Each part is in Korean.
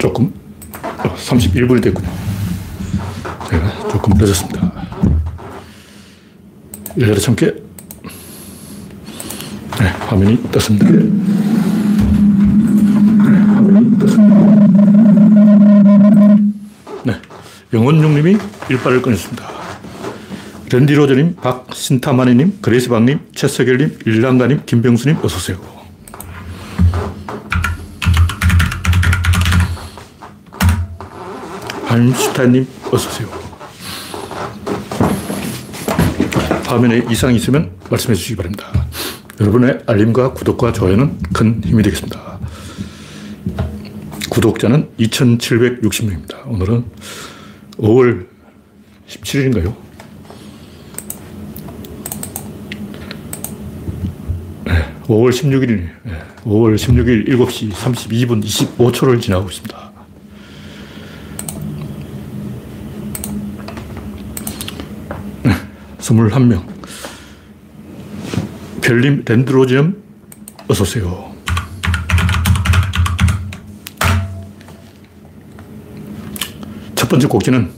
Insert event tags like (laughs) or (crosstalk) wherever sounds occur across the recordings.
조금 31분이 됐군요. 제가 조금 늦었습니다. 열여덟 참깨. 네, 화면이 떴습니다. 네, 영원용님이 일발을 꺼냈습니다. 랜디로저님, 박신타마니님, 그레이스방님, 최석열님, 일랑가님, 김병수님, 어서오세요. 한슈타님, 어서오세요. 화면에 이상이 있으면 말씀해 주시기 바랍니다. 여러분의 알림과 구독과 좋아요는 큰 힘이 되겠습니다. 구독자는 2,760명입니다. 오늘은 5월 17일인가요? 네, 5월 16일, 네, 5월 16일 7시 32분 25초를 지나고 있습니다. 네, 21명. 별님 랜드로지엄 어서오세요. 첫 번째 곡지는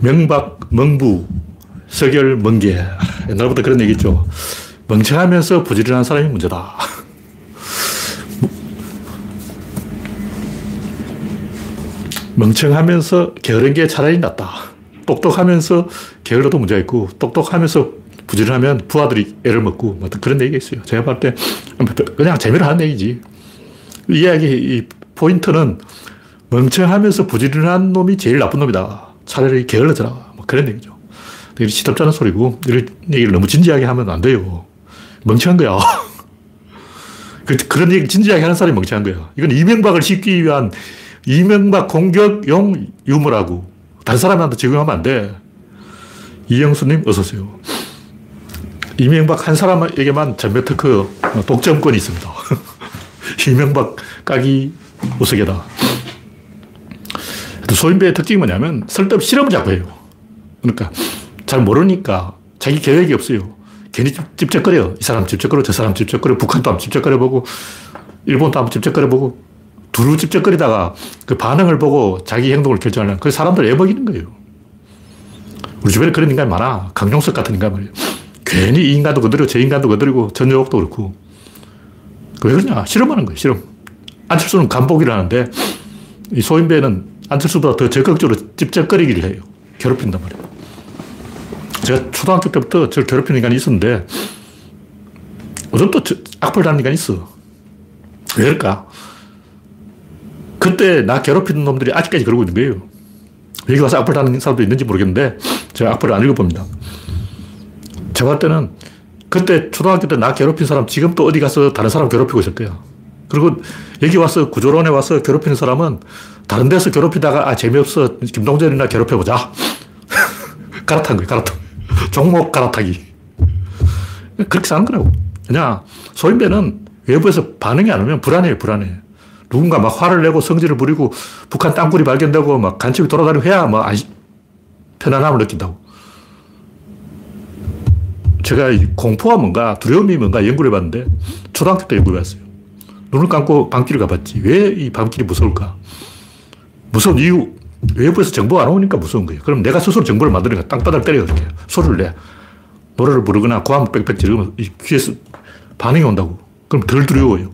명박, 멍부, 서결, 멍게. 옛날부터 그런 얘기 있죠. 멍청하면서 부지런한 사람이 문제다. 멍청하면서 게으른 게 차라리 낫다. 똑똑하면서 게을러도 문제가 있고, 똑똑하면서 부지런하면 부하들이 애를 먹고, 뭐 그런 얘기가 있어요. 제가 볼 때, 그냥 재미로 하는 얘기지. 이 이야기, 이 포인트는 멍청하면서 부지런한 놈이 제일 나쁜 놈이다. 차라리 게을러져라. 뭐 그런 얘기죠. 되게 시덥지 않은 소리고, 이런 얘기를 너무 진지하게 하면 안 돼요. 멍청한 거야. (laughs) 그, 그런 얘기 진지하게 하는 사람이 멍청한 거야. 이건 이명박을 씹기 위한 이명박 공격용 유머라고. 다른 사람한테 적용하면 안 돼. 이영수님, 어서오세요. 이명박 한 사람에게만 전매 특허 독점권이 있습니다. (laughs) 이명박 까기 우스개다. 소인배의 특징이 뭐냐면 쓸데없이 실험을 자꾸 해요. 그러니까 잘 모르니까 자기 계획이 없어요. 괜히 찝쩍거려. 이 사람 찝쩍거려, 저 사람 찝쩍거려, 북한도 한번 찝쩍거려보고, 일본도 한번 찝쩍거려보고, 두루 찝쩍거리다가 그 반응을 보고 자기 행동을 결정하려는 그 사람들 애먹이는 거예요. 우리 주변에 그런 인간이 많아. 강용석 같은 인간 말이에요. 괜히 이 인간도 건드리고 저 인간도 건드리고 전여옥도 그렇고. 왜 그러냐? 실험하는 거예요, 실험. 안철수는 하는데 이 소인배는 안철수보다 더 적극적으로 찝쩍거리기를 해요. 괴롭힌단 말이에요. 제가 초등학교 때부터 저를 괴롭히는 인간이 있었는데 또 악플 다는 인간이 있어. 왜 그럴까? 그때 나 괴롭히는 놈들이 아직까지 그러고 있는 거예요. 여기 와서 악플 다는 사람도 있는지 모르겠는데 제가 악플을 안 읽어봅니다. 제가 볼 때는 그때 초등학교 때 나 괴롭힌 사람 지금 또 어디 가서 다른 사람 괴롭히고 거야. 그리고 여기 와서 구조론에 와서 괴롭히는 사람은 다른 데서 괴롭히다가 아 재미없어 김동전이나 괴롭혀보자. (laughs) 갈아탄 거예요. 갈아탄. 종목 갈아타기. 그렇게 사는 거라고. 그냥 소인배는 외부에서 반응이 안 오면 불안해요. 불안해. 누군가 막 화를 내고 성질을 부리고 북한 땅굴이 발견되고 막 간첩이 돌아다니고 해야 뭐 편안함을 느낀다고. 제가 공포가 뭔가 두려움이 뭔가 연구를 해봤는데 초등학교 때 연구를 해봤어요. 눈을 감고 밤길을 가봤지. 왜 이 밤길이 무서울까? 무서운 이유. 외부에서 정보가 안 오니까 무서운 거예요. 그럼 내가 스스로 정보를 만드니까 땅바닥을 때려 이렇게 소리를 내. 노래를 부르거나 고함을 빽빽 지르면 귀에서 반응이 온다고. 그럼 덜 두려워요.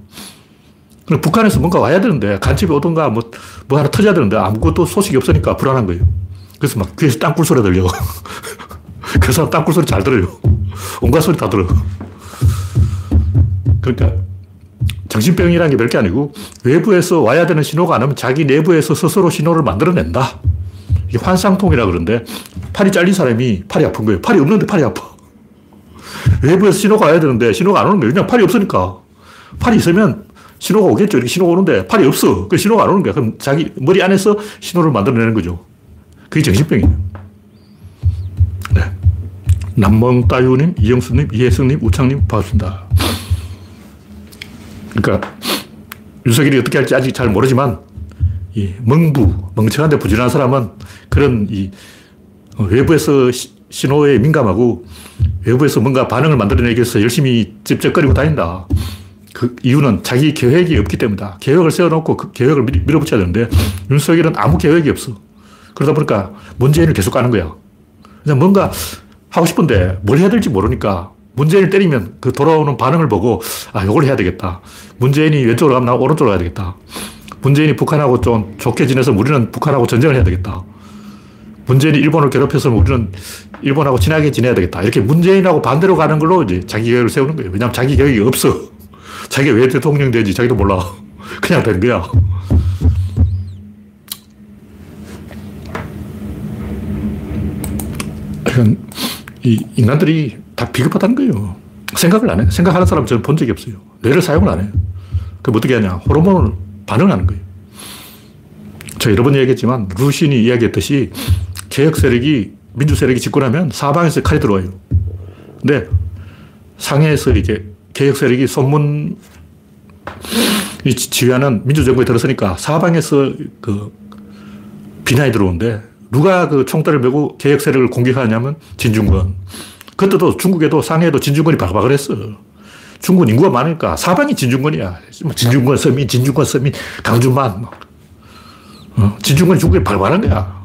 북한에서 뭔가 와야 되는데 간첩이 오던가 뭐, 뭐 하나 터져야 되는데 아무것도 소식이 없으니까 불안한 거예요. 그래서 막 귀에서 땅굴 소리 들려. (laughs) 그 사람 땅굴 소리 잘 들어요. 온갖 소리 다 들어. 그러니까 정신병이라는 게 별게 아니고 외부에서 와야 되는 신호가 안 오면 자기 내부에서 스스로 신호를 만들어낸다. 이게 환상통이라 그러는데 팔이 잘린 사람이 팔이 아픈 거예요. 팔이 없는데 팔이 아파. 외부에서 신호가 와야 되는데 신호가 안 오는 거예요. 그냥 팔이 없으니까. 팔이 있으면 신호가 오겠죠. 이렇게 신호가 오는데 팔이 없어. 그 신호가 안 오는 거야. 그럼 자기 머리 안에서 신호를 만들어내는 거죠. 그게 정신병이에요. 네. 남멍따유님, 이영수님, 이혜성님, 우창님, 반갑습니다. 그러니까 윤석열이 어떻게 할지 아직 잘 모르지만 이 멍부, 멍청한데 부지런한 사람은 그런 이 외부에서 시, 신호에 민감하고 외부에서 뭔가 반응을 만들어내기 위해서 열심히 찝쩍거리고 다닌다. 그 이유는 자기 계획이 없기 때문이다. 계획을 세워놓고 그 계획을 밀어붙여야 되는데 윤석열은 아무 계획이 없어. 그러다 보니까 문재인을 계속 가는 거야. 그냥 뭔가 하고 싶은데 뭘 해야 될지 모르니까 문재인을 때리면 그 돌아오는 반응을 보고 아, 이걸 해야 되겠다. 문재인이 왼쪽으로 가면 나 오른쪽으로 가야 되겠다. 문재인이 북한하고 좀 좋게 지내서 우리는 북한하고 전쟁을 해야 되겠다. 문재인이 일본을 괴롭혀서 우리는 일본하고 친하게 지내야 되겠다. 이렇게 문재인하고 반대로 가는 걸로 이제 자기 계획을 세우는 거예요. 왜냐하면 자기 계획이 없어. 자기가 왜 대통령 되지 자기도 몰라. (laughs) 그냥 된 거야. 이 인간들이 다 비겁하다는 거예요. 생각을 안 해. 생각하는 사람 저는 본 적이 없어요. 뇌를 사용을 안 해요. 그럼 어떻게 하냐. 호르몬을 반응하는 거예요. 저 여러 번 얘기했지만 루신이 이야기했듯이 개혁 세력이 민주 세력이 집권하면 사방에서 칼이 들어와요. 근데 상해에서 이게 개혁 세력이 손문 이 지휘하는 민주정부에 들어서니까 사방에서 그 비난이 들어오는데 누가 그 총대를 메고 개혁 세력을 공격하냐면 진중권. 그때도 중국에도 상해에도 진중권이 바글바글 했어. 중국 인구가 많으니까 사방이 진중권이야. 뭐 진중권 서민, 진중권 서민, 강준만. 어? 진중권이 중국에 발발한 거야.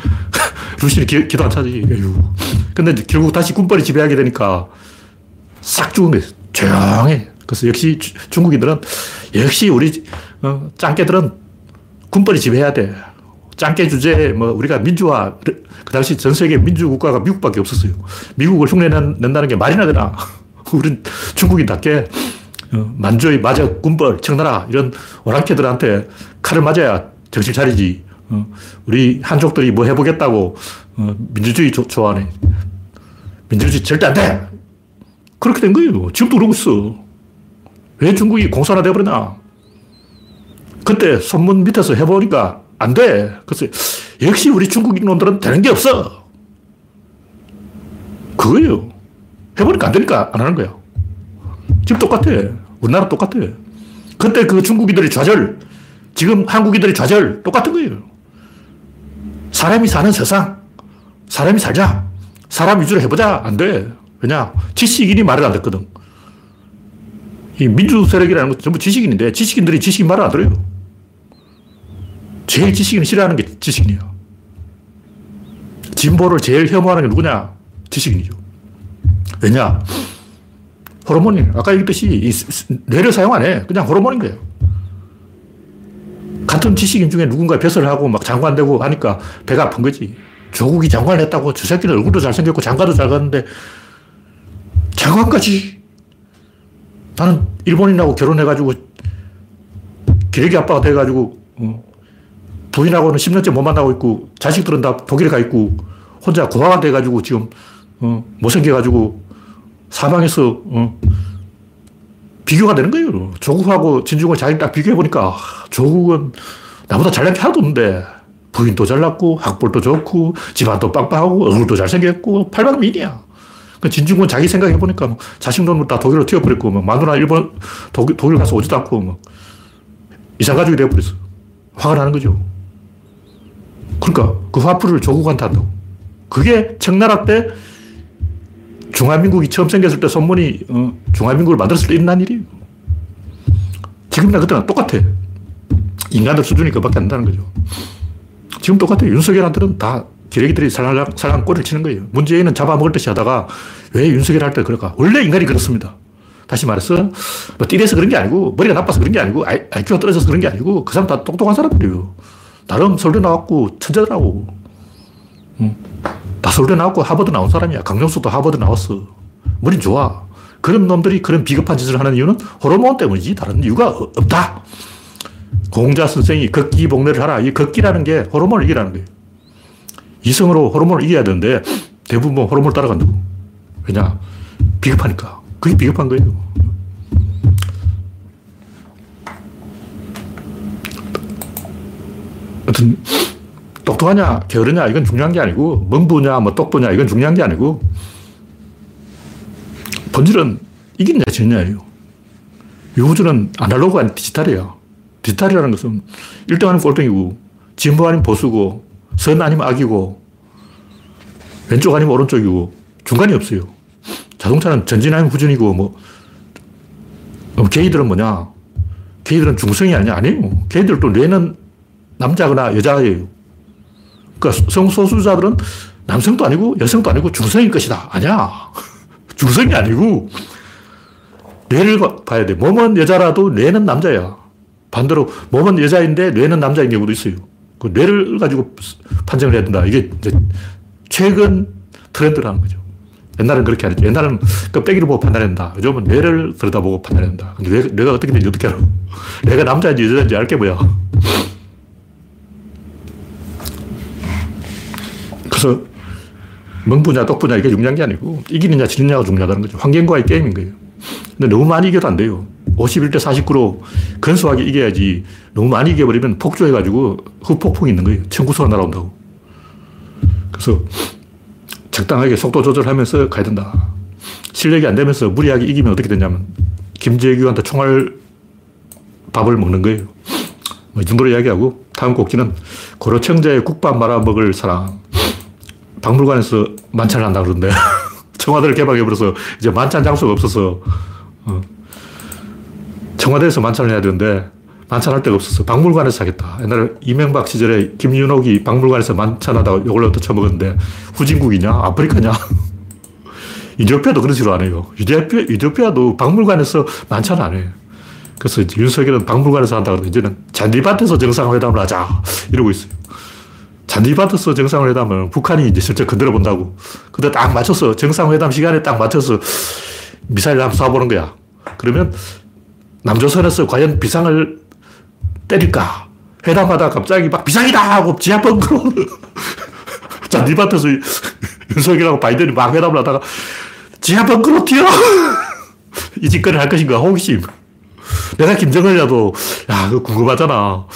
(laughs) 루시는 기, 기도 안 차지. 근데 결국 다시 군벌이 지배하게 되니까 싹 죽은 거예요. 조용해. 그래서 역시 중국인들은 역시 우리 어, 짱깨들은 군벌이 지배해야 돼. 짱깨 주제에 뭐 우리가 민주화, 그 당시 전 세계 민주 국가가 미국밖에 없었어요. 미국을 흉내낸다는 게 말이나 되나. (laughs) 우린 중국인답게 어, 만주의 마적, 군벌, 청나라 이런 오랑캐들한테 칼을 맞아야 정신 차리지. 어, 우리 한족들이 뭐 해보겠다고 어, 민주주의 조, 좋아하네. 민주주의 절대 안 돼! 그렇게 된 거예요. 지금도 그러고 있어. 왜 중국이 공산화 돼버리나? 그때 손문 밑에서 해보니까 안 돼. 그래서 역시 우리 중국인 놈들은 되는 게 없어. 그거예요. 해보니까 안 되니까 안 하는 거야. 지금 똑같아. 우리나라 똑같아. 그때 그 중국인들의 좌절, 지금 한국인들의 좌절 똑같은 거예요. 사람이 사는 세상, 사람이 살자. 사람 위주로 해보자. 안 돼. 왜냐? 지식인이 말을 안 듣거든. 이 민주 세력이라는 건 전부 지식인인데 지식인들이 지식인 말을 안 들어요. 제일 지식인을 싫어하는 게 지식인이에요. 진보를 제일 혐오하는 게 누구냐? 지식인이죠. 왜냐? 호르몬이, 아까 얘기했듯이 뇌를 사용 안 해. 그냥 호르몬인 거예요. 같은 지식인 중에 누군가 벼슬 하고 막 장관 되고 하니까 배가 아픈 거지. 조국이 장관 했다고 저 새끼는 얼굴도 잘생겼고 장가도 잘 갔는데 장관까지 나는 일본인하고 결혼해가지고 기레기 아빠가 돼가지고 어, 부인하고는 10년째 못 만나고 있고 자식들은 다 독일에 가 있고 혼자 고아가 돼가지고 지금 어, 못생겨가지고 사방에서 어, 비교가 되는 거예요. 조국하고 진중을 자기 딱 비교해보니까 조국은 나보다 잘난 게 하나도 없는데 부인도 잘났고 학벌도 좋고 집안도 빵빵하고 얼굴도 잘생겼고 팔방미인이야. 그 진중권 자기 생각해보니까 뭐 자식 놈을 다 독일로 튀어버렸고 뭐 마누라 일본 독일, 독일 가서 오지도 않고 뭐 이상가족이 되어버렸어. 화가 나는 거죠. 그러니까 그 화풀이를 조국한테 한다고. 그게 청나라 때 중화민국이 처음 생겼을 때 손문이 어, 중화민국을 만들었을 때 일어난 일이에요. 지금이나 그때나 똑같아. 인간들 수준이 그밖에 안 된다는 거죠. 지금 똑같아요. 윤석열한테는 다 기레기들이 살랑, 살랑 꼬리를 치는 거예요. 문재인은 잡아먹을 듯이 하다가 왜 윤석열 할 때 그럴까? 원래 인간이 그렇습니다. 다시 말해서 뭐 띠려서 그런 게 아니고 머리가 나빠서 그런 게 아니고 IQ가 떨어져서 그런 게 아니고 그 사람 다 똑똑한 사람들이에요. 나름 서울대 나왔고 천재더라고. 응. 다 서울대 나왔고 하버드 나온 사람이야. 강정수도 하버드 나왔어. 머리 좋아. 그런 놈들이 그런 비겁한 짓을 하는 이유는 호르몬 때문이지 다른 이유가 없다. 공자 선생이 걷기 복례를 하라. 이 걷기라는 게 호르몬을 이기라는 거예요. 이성으로 호르몬을 이겨야 되는데 대부분 뭐 호르몬을 따라간다고. 왜냐? 비겁하니까. 그게 비겁한 거예요. 하여튼 똑똑하냐, 게으르냐, 이건 중요한 게 아니고, 멍부냐, 뭐 똑부냐, 이건 중요한 게 아니고, 본질은 이기냐, 지냐예요. 이 우주는 아날로그 아닌 디지털이에요. 디지털이라는 것은 1등 아니면 꼴등이고, 진보 아니면 보수고, 선 아니면 악이고, 왼쪽 아니면 오른쪽이고, 중간이 없어요. 자동차는 전진 아니면 후진이고, 뭐, 그럼 게이들은 뭐냐? 게이들은 중성이 아니야? 아니에요. 게이들도 뇌는 남자거나 여자예요. 그러니까 성소수자들은 남성도 아니고 여성도 아니고 중성일 것이다. 아니야. (laughs) 중성이 아니고 뇌를 봐야 돼. 몸은 여자라도 뇌는 남자야. 반대로 몸은 여자인데 뇌는 남자인 경우도 있어요. 그 뇌를 가지고 판정을 해야 된다. 이게 최근 트렌드라는 거죠. 옛날엔 그렇게 안 했죠. 옛날에는 껍데기를 보고 판단한다. 요즘은 뇌를 들여다보고 판단한다. 뇌, 뇌가 어떻게 되는지 어떻게 알아? (laughs) 뇌가 남자인지 여자인지 알게 뭐야. 그래서 멍부냐 똑부냐 이게 중요한 게 아니고 이기느냐 지느냐가 중요하다는 거죠. 환경과의 게임인 거예요. 근데 너무 많이 이겨도 안 돼요. 51대 49로 근소하게 이겨야지 너무 많이 이겨버리면 폭주해가지고 후폭풍이 있는 거예요. 청구서가 날아온다고. 그래서 적당하게 속도 조절하면서 가야 된다. 실력이 안 되면서 무리하게 이기면 어떻게 되냐면 김재규한테 총알 밥을 먹는 거예요. 뭐 이 정도로 이야기하고 다음 곡지는 고려청자의 국밥 말아 먹을 사람. 박물관에서 만찬을 한다 그러는데 (laughs) 청와대를 개방해버려서 이제 만찬 장소가 없어서 어. 청와대에서 만찬을 해야 되는데 만찬할 데가 없어서 박물관에서 하겠다. 옛날에 이명박 시절에 김윤옥이 박물관에서 만찬하다가 욕을 얻어 쳐먹었는데 후진국이냐? 아프리카냐? (laughs) 이디오피아도 그런 식으로 안 해요. 이디오피아, 이디오피아도 박물관에서 만찬 안 해. 그래서 윤석열은 박물관에서 한다 그러는데 이제는 잔디밭에서 정상회담을 하자. 이러고 있어요. 잔디밭에서 정상회담을 북한이 이제 실제 건드려 본다고. 근데 딱 맞춰서 정상회담 시간에 딱 맞춰서 미사일 한번 쏴보는 거야. 그러면 남조선에서 과연 비상을 때릴까? 회담하다 갑자기 막 비상이다 하고 지하 벙커로 잔디밭에서 (laughs) 윤석열하고 바이든이 막 회담을 하다가 지하 벙커로 튀어! (laughs) 이 짓거리를 할 것인가 호기심. 내가 김정은이라도 야 그거 궁금하잖아.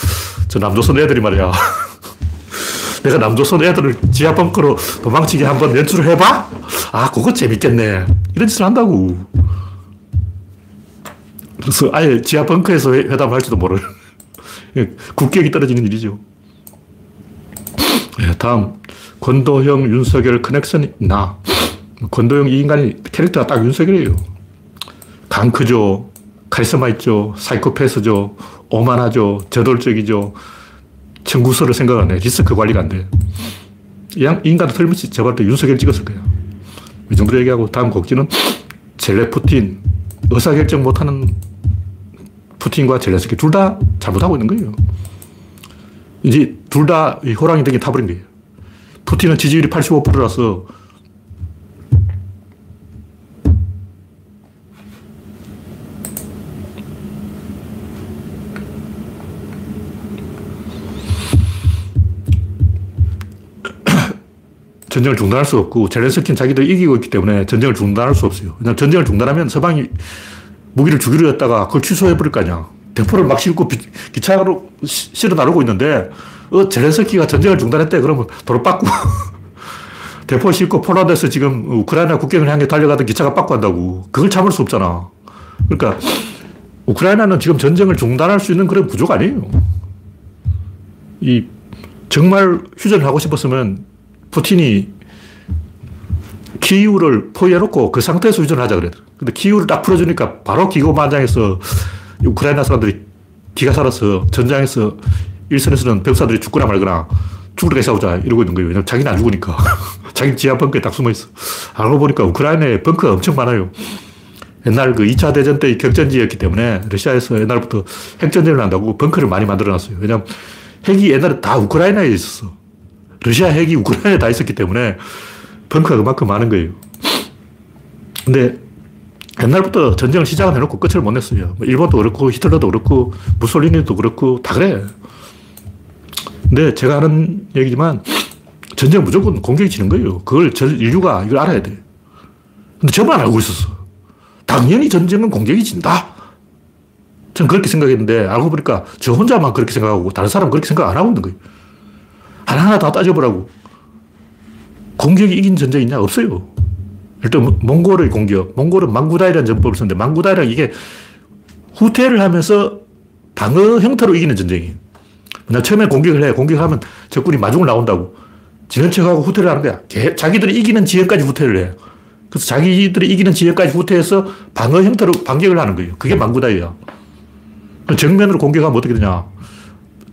저 남조선 애들이 말이야. (laughs) 내가 남조선 애들을 지하 벙커로 도망치게 한번 연출을 해봐? 아, 그거 재밌겠네. 이런 짓을 한다고. 그래서 아예 지하 벙커에서 회담을 할지도 모를. (laughs) 국격이 떨어지는 일이죠. 네, 다음. 권도형, 윤석열 커넥션이 있나? 권도형 이 인간이 캐릭터가 딱 윤석열이에요. 강 크죠. 카리스마 있죠. 사이코패스죠. 오만하죠. 저돌적이죠. 청구서를 생각 안 해. 리스크 관리가 안 돼. 이 인간도 틀림없이 저발 때 윤석열 찍었을 거야. 이 정도로 얘기하고 다음 곡지는 젤레 푸틴. 의사결정 못하는 푸틴과 젤레스키 둘 다 잘못하고 있는 거예요. 이제 둘 다 호랑이 등에 타버린 거예요. 푸틴은 지지율이 85%라서 전쟁을 중단할 수 없고 젤렌스키는 자기들 이기고 있기 때문에 전쟁을 중단할 수 없어요. 그냥 전쟁을 중단하면 서방이 무기를 주기로 했다가 그걸 취소해버릴 거 아니야. 대포를 막 싣고 기차로 실어 나르고 있는데 어, 젤렌스키가 전쟁을 중단했대. 그러면 도로 빠꾸 (laughs) 대포 싣고 폴란드에서 지금 우크라이나 국경을 향해 달려가던 기차가 빠꾸 한다고. 그걸 참을 수 없잖아. 그러니까 우크라이나는 지금 전쟁을 중단할 수 있는 그런 구조가 아니에요. 이 정말 휴전을 하고 싶었으면 푸틴이 키이우를 포위해놓고 그 상태에서 휴전을 하자 그래. 근데 키이우를 딱 풀어주니까 바로 기고만장해서 우크라이나 사람들이 기가 살아서 전장에서 일선에서는 병사들이 죽거나 말거나 때까지 싸우자 이러고 있는 거예요. 왜냐면 자기는 안 죽으니까. (laughs) 자기 지하 벙커에 딱 숨어 있어. 알고 보니까 우크라이나에 벙커가 엄청 많아요. 옛날 그 2차 대전 때의 격전지였기 때문에 러시아에서 옛날부터 핵전쟁을 한다고 벙커를 많이 만들어 놨어요. 왜냐면 핵이 옛날에 다 우크라이나에 있었어. 러시아 핵이 우크라이나에 다 있었기 때문에 벙커가 그만큼 많은 거예요. 근데 옛날부터 전쟁을 시작을 해놓고 끝을 못 냈어요. 뭐 일본도 그렇고 히틀러도 그렇고 무솔리니도 그렇고 다 그래. 근데 제가 하는 얘기지만 전쟁 무조건 공격이 지는 거예요. 그걸 전 인류가 이걸 알아야 돼. 근데 저만 알고 있었어. 당연히 전쟁은 공격이 진다. 전 그렇게 생각했는데 알고 보니까 저 혼자만 그렇게 생각하고 다른 사람은 그렇게 생각 안 하고 있는 거예요. 하나하나 다 따져보라고. 공격이 이긴 전쟁 있냐? 없어요. 일단 몽골의 공격. 몽골은 망구다이라는 전법을 썼는데 망구다이란 이게 후퇴를 하면서 방어 형태로 이기는 전쟁이에요. 그냥 처음에 공격을 해. 공격하면 적군이 마중을 나온다고. 지는 척하고 후퇴를 하는 거야. 자기들이 이기는 지역까지 후퇴를 해. 그래서 자기들이 이기는 지역까지 후퇴해서 방어 형태로 반격을 하는 거예요. 그게 망구다이야. 정면으로 공격하면 어떻게 되냐.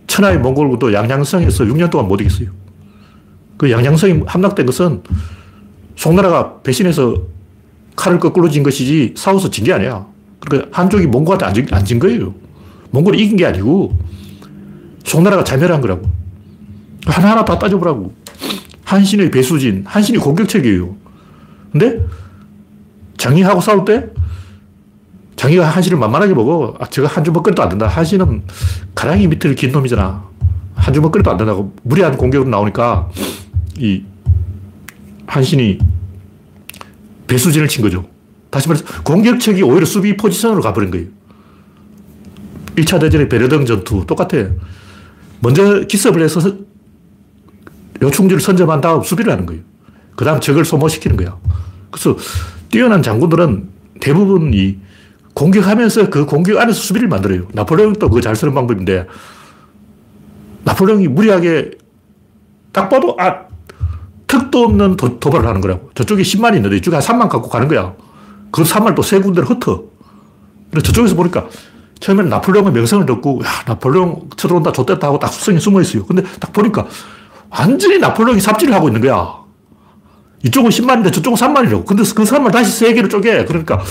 천하의 몽골군도 양양성에서 6년 동안 못 이겼어요. 그 양양성이 함락된 것은 송나라가 배신해서 칼을 거꾸로 진 것이지 싸워서 진 게 아니야. 그러니까 한쪽이 몽골한테 안 진 거예요. 몽골이 이긴 게 아니고 송나라가 자멸한 거라고. 하나하나 다 따져보라고. 한신의 배수진, 한신이 공격책이에요. 근데 장희하고 싸울 때 장희가 한신을 만만하게 보고 아, 제가 한 주먹거리도 안 된다. 한신은 가랑이 밑을 긴 놈이잖아. 한 주먹거리도 안 된다고 무리한 공격으로 나오니까 이 한신이 배수진을 친 거죠. 다시 말해서 공격책이 오히려 수비 포지션으로 가버린 거예요. 1차 대전의 베르등 전투 똑같아. 먼저 기습을 해서 요충지를 선점한 다음 수비를 하는 거예요. 그 다음 적을 소모시키는 거야. 그래서 뛰어난 장군들은 대부분 이 공격하면서 그 공격 안에서 수비를 만들어요. 나폴레옹도 그거 잘 쓰는 방법인데 나폴레옹이 무리하게 딱 봐도 아, 턱도 없는 도, 발을 하는 거라고. 저쪽에 10만 있는데 이쪽에 한 3만 갖고 가는 거야. 그 3만 또 세 군데를 흩어. 그래 저쪽에서 보니까 처음에는 나폴레옹의 명성을 듣고 야, 나폴레옹 쳐들어온다, 좋됐다 하고 딱 수성이 숨어 있어요. 근데 딱 보니까 완전히 나폴레옹이 삽질을 하고 있는 거야. 이쪽은 10만인데 저쪽은 3만이라고. 근데 그 3만 다시 세 개로 쪼개. 그러니까,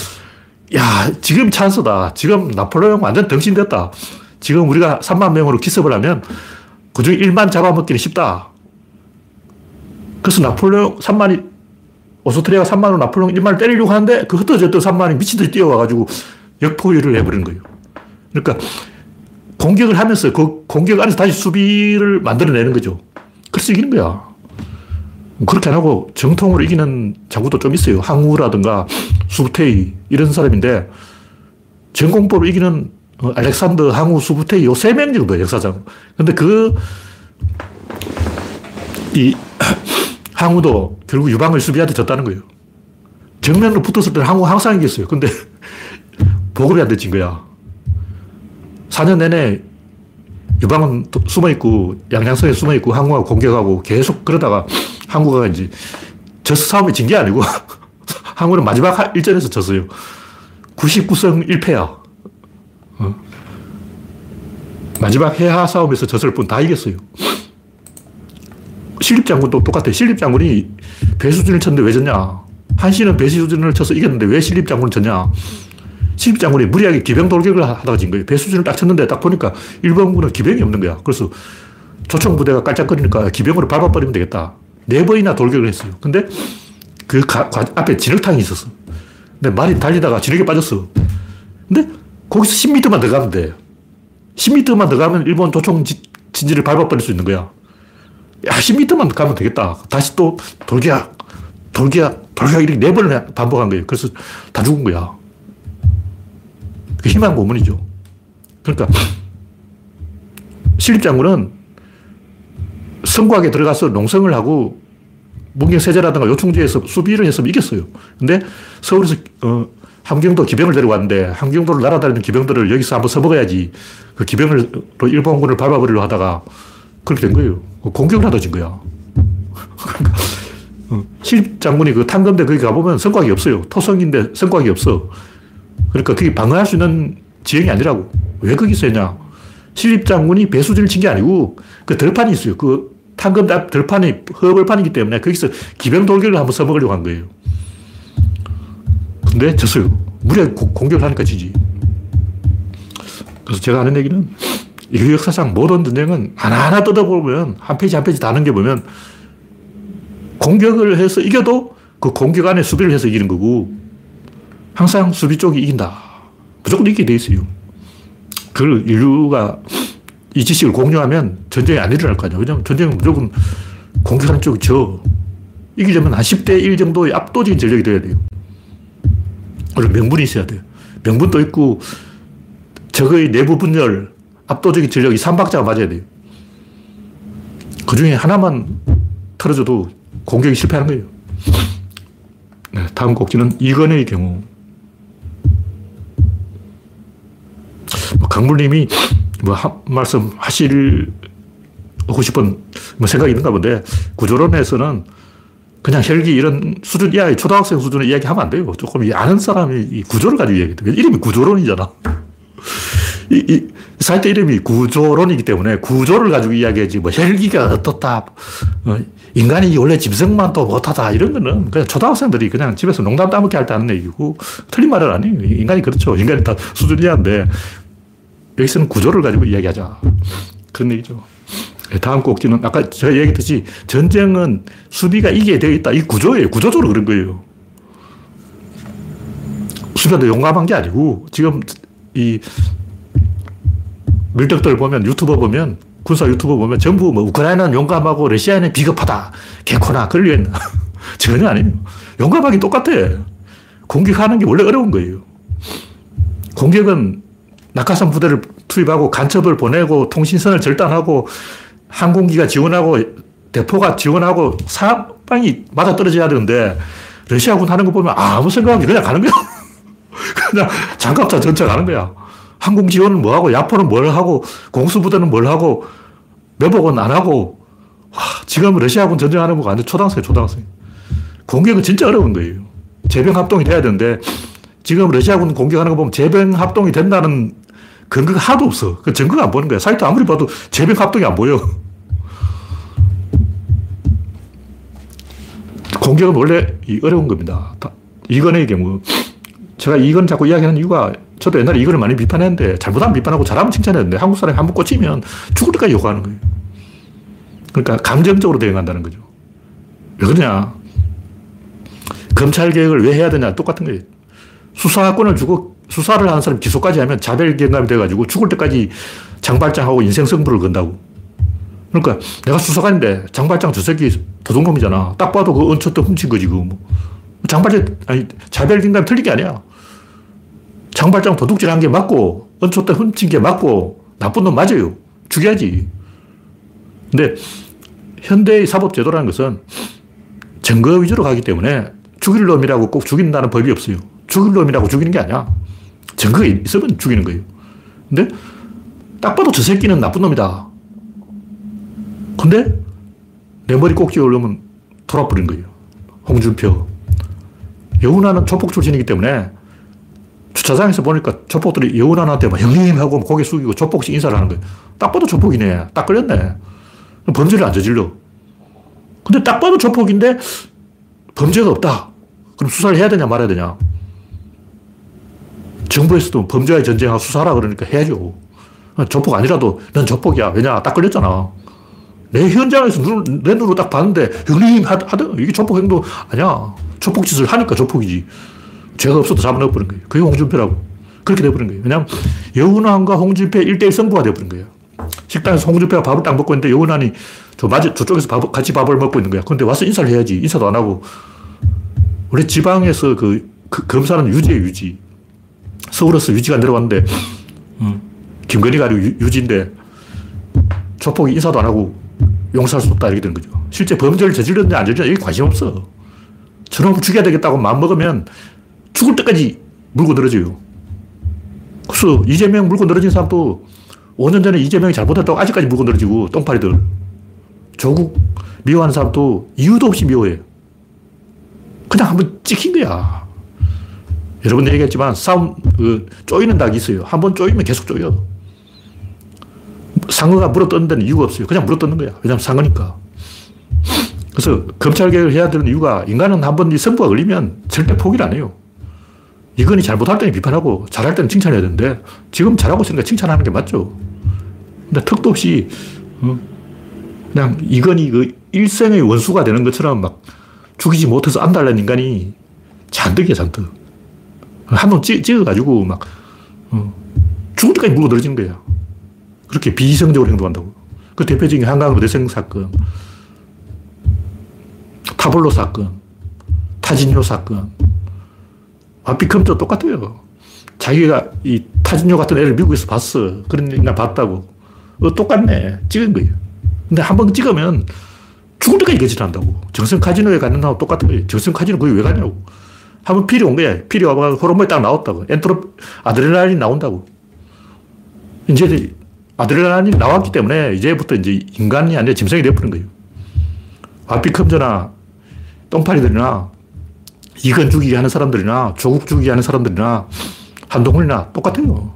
야, 지금 찬스다. 지금 나폴레옹 완전 덩신됐다. 지금 우리가 3만 명으로 기습을 하면 그중에 1만 잡아먹기는 쉽다. 그래서 나폴레옹 3만이, 오스트리아가 3만으로 나폴레옹 1만을 때리려고 하는데 그 흩어졌던 3만이 미친듯이 뛰어와가지고 역포위를 해버리는 거예요. 그러니까 공격을 하면서 그 공격 안에서 다시 수비를 만들어내는 거죠. 그래서 이기는 거야. 그렇게 안 하고 정통으로 이기는 장구도 좀 있어요. 항우라든가 수부테이 이런 사람인데 전공법으로 이기는 어, 알렉산더, 항우, 수부테이 요세 명 정도 역사상. 근데 그, 이 (clears throat) 항우도 결국 유방을 수비한테 졌다는 거예요. 정면으로 붙었을 때는 항우 항상 이겼어요. 근데 (laughs) 보급이 안 되진 거야. 4년 내내 유방은 숨어있고 양양성에 숨어있고 항구가 공격하고 계속 그러다가 항구가 이제 져서 싸움이 진 게 아니고 (laughs) 항구는 마지막 일전에서 졌어요. 99승 1패야. 어. 마지막 해하 싸움에서 졌을 뿐 다 이겼어요. 신립장군도 똑같아. 신립장군이 배수진을 쳤는데 왜 졌냐? 한신은 배수진을 쳐서 이겼는데 왜 신립장군을 졌냐? 신입장군이 무리하게 기병 돌격을 하다가 진 거예요. 배수진을 딱 쳤는데 딱 보니까 일본군은 기병이 없는 거야. 그래서 조총부대가 깔짝거리니까 기병으로 밟아버리면 되겠다. 네 번이나 돌격을 했어요. 근데 그 가, 가, 앞에 진흙탕이 있었어. 근데 말이 달리다가 진흙에 빠졌어. 근데 거기서 10m만 더 가면 돼. 10m만 더 가면 일본 조총 진지를 밟아버릴 수 있는 거야. 야, 10m만 가면 되겠다. 다시 또 돌격, 돌격, 돌격 이렇게 네 번을 반복한 거예요. 그래서 다 죽은 거야. 그 희망 고문이죠. 그러니까 신립장군은 성곽에 들어가서 농성을 하고 문경세제라든가 요충지에서 수비를 했으면 이겼어요. 근데 서울에서 어, 함경도 기병을 데려왔는데 함경도를 날아다니는 기병들을 여기서 한번 써먹어야지 그 기병을 또 일본군을 밟아버리려 하다가 그렇게 된 거예요. 공격을 하다 진 거야. (laughs) 그러니까 어, 신장군이 그 탄검대 거기 가보면 성곽이 없어요. 토성인데 성곽이 없어. 그러니까 그게 방어할 수 있는 지형이 아니라고. 왜 거기서 했냐? 신립장군이 배수진을 친 게 아니고 그 들판이 있어요. 그 탄검 들판이 허벌판이기 때문에 거기서 기병 돌격을 한번 써먹으려고 한 거예요. 근데 졌어요. 무리하게 공격을 하니까 지지. 그래서 제가 하는 얘기는 인류 역사상 모든 전쟁은 하나하나 뜯어보면 한 페이지 한 페이지 다 넘겨보면 공격을 해서 이겨도 그 공격 안에 수비를 해서 이기는 거고 항상 수비 쪽이 이긴다. 무조건 이기게 돼 있어요. 그걸 인류가 이 지식을 공유하면 전쟁이 안 일어날 거 아니야. 왜냐면 전쟁은 무조건 공격하는 쪽이 져. 이기려면 한 10대 1 정도의 압도적인 전력이 돼야 돼요. 그리고 명분이 있어야 돼요. 명분도 있고, 적의 내부 분열, 압도적인 전력이 3박자가 맞아야 돼요. 그 중에 하나만 틀어줘도 공격이 실패하는 거예요. 네, 다음 곡지는 이건의 경우. 뭐 강물님이 뭐 한 말씀 하실 하고 싶은 뭐 생각이 있는가 본데 구조론에서는 그냥 혈기 이런 수준 이하의 초등학생 수준의 이야기 하면 안 돼요. 조금 아는 사람이 이 구조를 가지고 이야기해. 이름이 구조론이잖아. 이, 이 사이트 이름이 구조론이기 때문에 구조를 가지고 이야기하지 뭐 혈기가 어떻다. 어, 인간이 원래 짐승만 또 못하다. 이런 거는 그냥 초등학생들이 그냥 집에서 농담 따먹게 할 때 하는 얘기고 틀린 말은 아니에요. 인간이 그렇죠. 인간이 다 수준이 한데 여기서는 구조를 가지고 이야기하자. 그런 얘기죠. 예, 다음 꼭지는 아까 제가 얘기했듯이 전쟁은 수비가 되어 있다. 이 구조예요. 구조적으로 그런 거예요. 수비가 용감한 게 아니고 지금 이 밀떡들 보면 유튜버 보면 군사 유튜버 보면 전부 뭐 우크라이나는 용감하고 러시아는 비겁하다. 개코나 그러려는 (laughs) 전혀 아니에요. 용감하긴 똑같아. 공격하는 게 원래 어려운 거예요. 공격은 낙하산 부대를 투입하고 간첩을 보내고 통신선을 절단하고 항공기가 지원하고 대포가 지원하고 사방이 맞아 떨어져야 되는데 러시아군 하는 거 보면 아무 생각 없이 그냥 가는 거야. (laughs) 그냥 장갑차 전체 가는 거야. 항공 지원은 뭐 하고 야포는 뭘 하고 공수부대는 뭘 하고 매복은 안 하고 와, 지금 러시아군 전쟁하는 거가 완전 초등학생 초등학생. 공격은 진짜 어려운 거예요. 재병 합동이 돼야 되는데 지금 러시아군 공격하는 거 보면 재병 합동이 된다는 근거가 하나도 없어. 그 증거가 안 보는 거야. 사이트 아무리 봐도 재병 합동이 안 보여. 공격은 원래 어려운 겁니다. 이건의 경우. 제가 이건 자꾸 이야기하는 이유가 저도 옛날에 이거를 많이 비판했는데 잘못하면 비판하고 잘하면 칭찬했는데 한국 사람이 한 번 꽂히면 죽을 때까지 욕하는 거예요. 그러니까 감정적으로 대응한다는 거죠. 왜 그러냐. 검찰 개혁을 왜 해야 되냐. 똑같은 거예요. 수사권을 주고 수사를 하는 사람이 기소까지 하면 자별경감이 돼가지고 죽을 때까지 장발장하고 인생 승부를 건다고. 그러니까 내가 수사관인데 장발장 저 새끼 도둑놈이잖아. 딱 봐도 그 은초 때 훔친 거지, 그 뭐. 장발장, 아니, 자별경감이 틀린 게 아니야. 장발장 도둑질 한 게 맞고, 은초 때 훔친 게 맞고, 나쁜 놈 맞아요. 죽여야지. 근데 현대의 사법제도라는 것은 증거 위주로 가기 때문에 죽일 놈이라고 꼭 죽인다는 법이 없어요. 죽일 놈이라고 죽이는 게 아니야. 증거가 있으면 죽이는 거예요. 근데 딱 봐도 저 새끼는 나쁜 놈이다. 근데 내 머리 꼭지 올려면 돌아버린 거예요. 홍준표. 여운아는 조폭 출신이기 때문에 주차장에서 보니까 조폭들이 여운아한테 막 형님 하고 고개 숙이고 조폭식 인사를 하는 거예요. 딱 봐도 조폭이네. 딱 걸렸네. 범죄를 안 저질러. 근데 딱 봐도 조폭인데 범죄가 없다. 그럼 수사를 해야 되냐 말아야 되냐. 정부에서도 범죄와의 전쟁하고 수사하라 그러니까 해야죠. 조폭 아니라도 넌 조폭이야. 왜냐? 딱 걸렸잖아. 내 현장에서 눈, 내 눈으로 딱 봤는데 형님 하던 이게 조폭 행동 아니야. 조폭 짓을 하니까 조폭이지. 죄가 없어도 잡아넣어버린 거예요. 그게 홍준표라고. 그렇게 돼버린 거예요. 왜냐하면 여운왕과 홍준표 1대1 승부가 돼버린 거예요. 식당에서 홍준표가 밥을 딱 먹고 있는데 여운왕이 저 맞, 저쪽에서 밥, 같이 밥을 먹고 있는 거야. 근데 와서 인사를 해야지. 인사도 안 하고. 원래 지방에서 그, 그 검사는 유지예 유지. 서울에서 유지가 내려왔는데, 음, 김건희가 아니고 유, 유지인데, 조폭이 인사도 안 하고 용서할 수 없다 이렇게 되는 거죠. 실제 범죄를 저질렀냐 안 저질렀냐 여기 관심 없어. 저놈 죽여야 되겠다고 마음먹으면 죽을 때까지 물고 늘어져요. 그래서 이재명 물고 늘어진 사람도 5년 전에 이재명이 잘못했다고 아직까지 물고 늘어지고 똥파리들. 조국 미워하는 사람도 이유도 없이 미워해. 그냥 한번 찍힌 거야. 여러 번 얘기했지만 싸움, 그, 쪼이는 닭이 있어요. 한 번 쪼이면 계속 쪼여. 상어가 물어 뜯는 데는 이유가 없어요. 그냥 물어 뜯는 거야. 왜냐면 상어니까. 그래서 검찰개혁을 해야 되는 이유가 인간은 한 번이 승부가 걸리면 절대 포기를 안 해요. 이건이 잘못할 때는 비판하고 잘할 때는 칭찬해야 되는데 지금 잘하고 있으니까 칭찬하는 게 맞죠. 근데 턱도 없이 어, 그냥 이건이 그 일생의 원수가 되는 것처럼 막 죽이지 못해서 안달난 인간이 잔뜩이야, 잔뜩. 한놈 찍어가지고 막 어, 죽을 때까지 물고 늘어지는 거야. 그렇게 비이성적으로 행동한다고. 그 대표적인 한강 의대생 사건, 타블로 사건, 타진요 사건, 와피컴도 똑같아요. 자기가 이 타진요 같은 애를 미국에서 봤어. 그런 인간 봤다고. 어, 똑같네. 찍은 거예요. 근데 한 번 찍으면 죽을 때까지 거짓한다고. 정성 카지노에 가는 거하고 똑같은 거예요. 정성 카지노 거기 왜 가냐고. 한번 필이 온 거야. 필이 와서 호르몬이 딱 나왔다고. 엔트로, 아드레날린 나온다고. 이제 아드레날린이 나왔기 때문에 이제부터 이제 인간이 아니라 짐승이 되어버린 거예요. 와피컴저나 똥파리들이나 이건 죽이기 하는 사람들이나 조국 죽이기 하는 사람들이나 한동훈이나 똑같아요.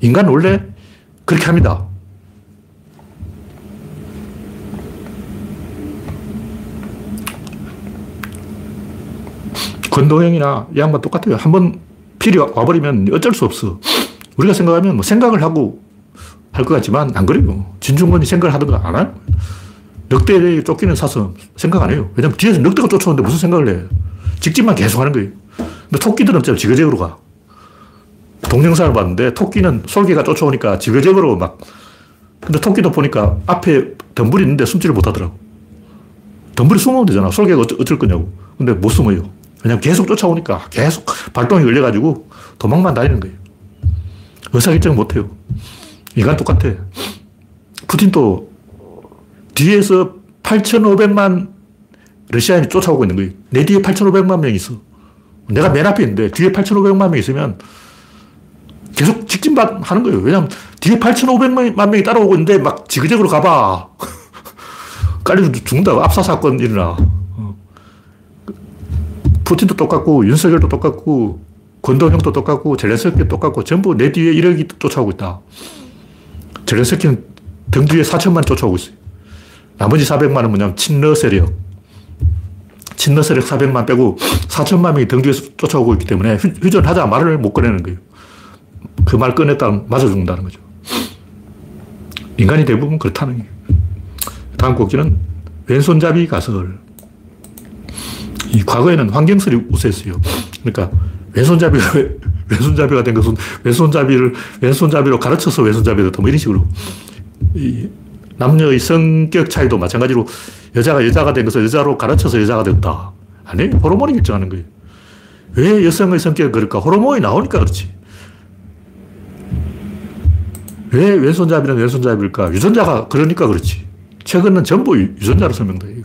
인간은 원래 그렇게 합니다. 권도영이나 이 양반 똑같아요. 한번 필이 와버리면 어쩔 수 없어. 우리가 생각하면 뭐 생각을 하고 할 것 같지만 안 그래요. 진중권이 생각을 하든가 안 해요. 늑대에 쫓기는 사슴 생각 안 해요. 왜냐면 뒤에서 늑대가 쫓아오는데 무슨 생각을 해. 직진만 계속 하는 거예요. 근데 토끼들은 좀 지그재그로 가. 동영상을 봤는데 토끼는 솔개가 쫓아오니까 지그재그로 막 근데 토끼도 보니까 앞에 덤불이 있는데 숨지를 못하더라고. 덤불이 숨으면 되잖아. 솔개가 어쩔 거냐고. 근데 못 숨어요. 왜냐면 계속 쫓아오니까 계속 발동이 걸려가지고 도망만 다니는 거예요. 의사결정 못해요. 인간 똑같아. 푸틴도 뒤에서 8,500만 러시아인이 쫓아오고 있는 거예요. 내 뒤에 8,500만 명이 있어. 내가 맨 앞에 있는데 뒤에 8,500만 명이 있으면 계속 직진하는 거예요. 왜냐면 뒤에 8,500만 명이 따라오고 있는데 막 지그재그로 가봐. (laughs) 깔려 죽는다고. 압사 사건 일어나. 푸틴도 똑같고, 윤석열도 똑같고, 권도형도 똑같고, 젤렌스키도 똑같고, 전부 내 뒤에 1억이 쫓아오고 있다. 젤렌스키는 등 뒤에 4천만 쫓아오고 있어요. 나머지 400만 은 뭐냐면 친러 세력. 친러 세력 400만 빼고 4천만 명이 등 뒤에서 쫓아오고 있기 때문에 휴전하자 말을 못 꺼내는 거예요. 그 말 꺼냈다면 맞아 죽는다는 거죠. 인간이 대부분 그렇다는 거예요. 다음 곡지는 왼손잡이 가설. 이 과거에는 황경설이 우세했어요. 그러니까 왼손잡이가 왼손잡이가 된 것은 왼손잡이를 왼손잡이로 가르쳐서 왼손잡이가 됐다. 뭐 이런 식으로. 이 남녀의 성격 차이도 마찬가지로 여자가 여자가 된 것을 여자로 가르쳐서 여자가 됐다. 아니, 호르몬이 결정하는 거예요. 왜 여성의 성격이 그럴까? 호르몬이 나오니까 그렇지. 왜 왼손잡이는 왼손잡이일까? 유전자가 그러니까 그렇지. 최근은 전부 유전자로 설명돼요.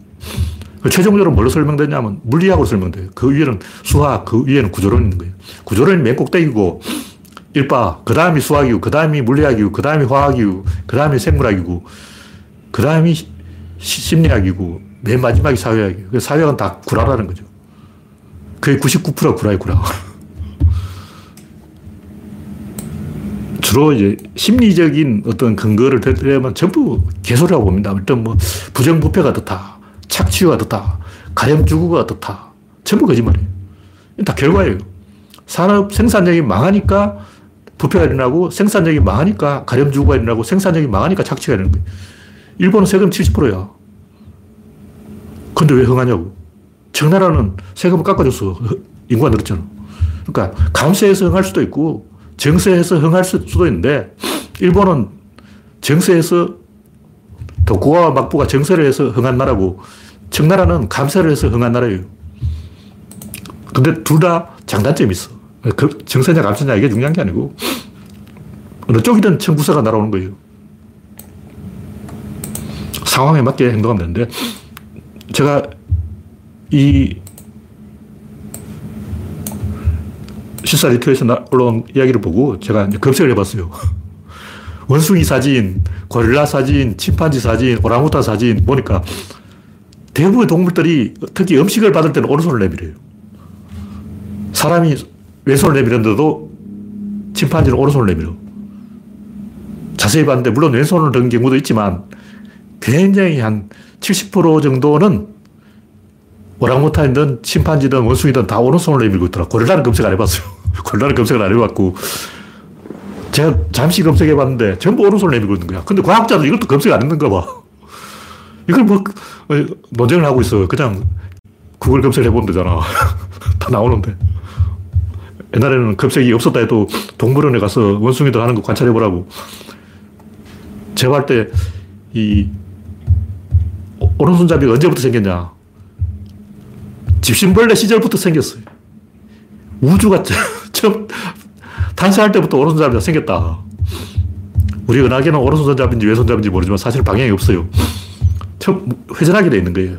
그 최종적으로 뭘로 설명되냐면 물리학으로 설명돼요. 그 위에는 수학, 그 위에는 구조론 있는 거예요. 구조론이 맨 꼭대기고 일바, 그 다음이 수학이고, 그 다음이 물리학이고, 그 다음이 화학이고, 그 다음이 생물학이고, 그 다음이 심리학이고, 맨 마지막이 사회학이에요. 그 사회학은 다 구라라는 거죠. 거의 99% 구라예요, 구라. (laughs) 주로 이제 심리적인 어떤 근거를 대려면 전부 개소리라고 봅니다. 일단 뭐 부정부패가 어떻다, 착취가 어떻다, 가렴주구가 어떻다. 전부 거짓말이에요. 다 결과예요. 산업 생산력이 망하니까 부패가 일어나고 생산력이 망하니까 가렴주구가 일어나고 생산력이 망하니까 착취가 일어나는 거예요. 일본은 세금 70%야. 근데 왜 흥하냐고. 청나라는 세금을 깎아줬어. 인구가 늘었잖아. 그러니까 감세해서 흥할 수도 있고 정세해서 흥할 수도 있는데 일본은 정세해서 도쿠가와 막부가 정세를 해서 흥한 나라고 청나라는 감세를 해서 흥한 나라예요. 근데 둘 다 장단점이 있어. 그 정세냐 감세냐 이게 중요한 게 아니고 어느 쪽이든 청구서가 날아오는 거예요. 상황에 맞게 행동하면 되는데 제가 이 실사 리터에서 올라온 이야기를 보고 제가 검색을 해봤어요. (laughs) 원숭이 사진, 고릴라 사진, 침판지 사진, 오랑우탄 사진 보니까 대부분의 동물들이 특히 음식을 받을 때는 오른손을 내밀어요. 사람이 왼손을 내밀었는데도 침판지는 오른손을 내밀어. 자세히 봤는데 물론 왼손을 든 경우도 있지만 굉장히 한 70% 정도는 오랑우탄이든 침판지든 원숭이든 다 오른손을 내밀고 있더라. 고릴라는 검색 안 해봤어요. (laughs) 고릴라는 검색을 안 해봤고. 제가 잠시 검색해 봤는데 전부 오른손을 내밀고 있는 거야. 근데 과학자들 이것도 검색 안 했는가 봐. 이걸 뭐 어, 논쟁을 하고 있어. 그냥 구글 검색을 해보면 되잖아. (laughs) 다 나오는데. 옛날에는 검색이 없었다 해도 동물원에 가서 원숭이들 하는 거 관찰해 보라고. 제가 할 때, 이, 오른손잡이가 언제부터 생겼냐. 집신벌레 시절부터 생겼어요. 우주가 처음 탄생할 때부터 오른손잡이가 생겼다. 우리 은하계는 오른손잡인지 왼손잡인지 모르지만 사실 방향이 없어요. 회전하게 돼 있는 거예요.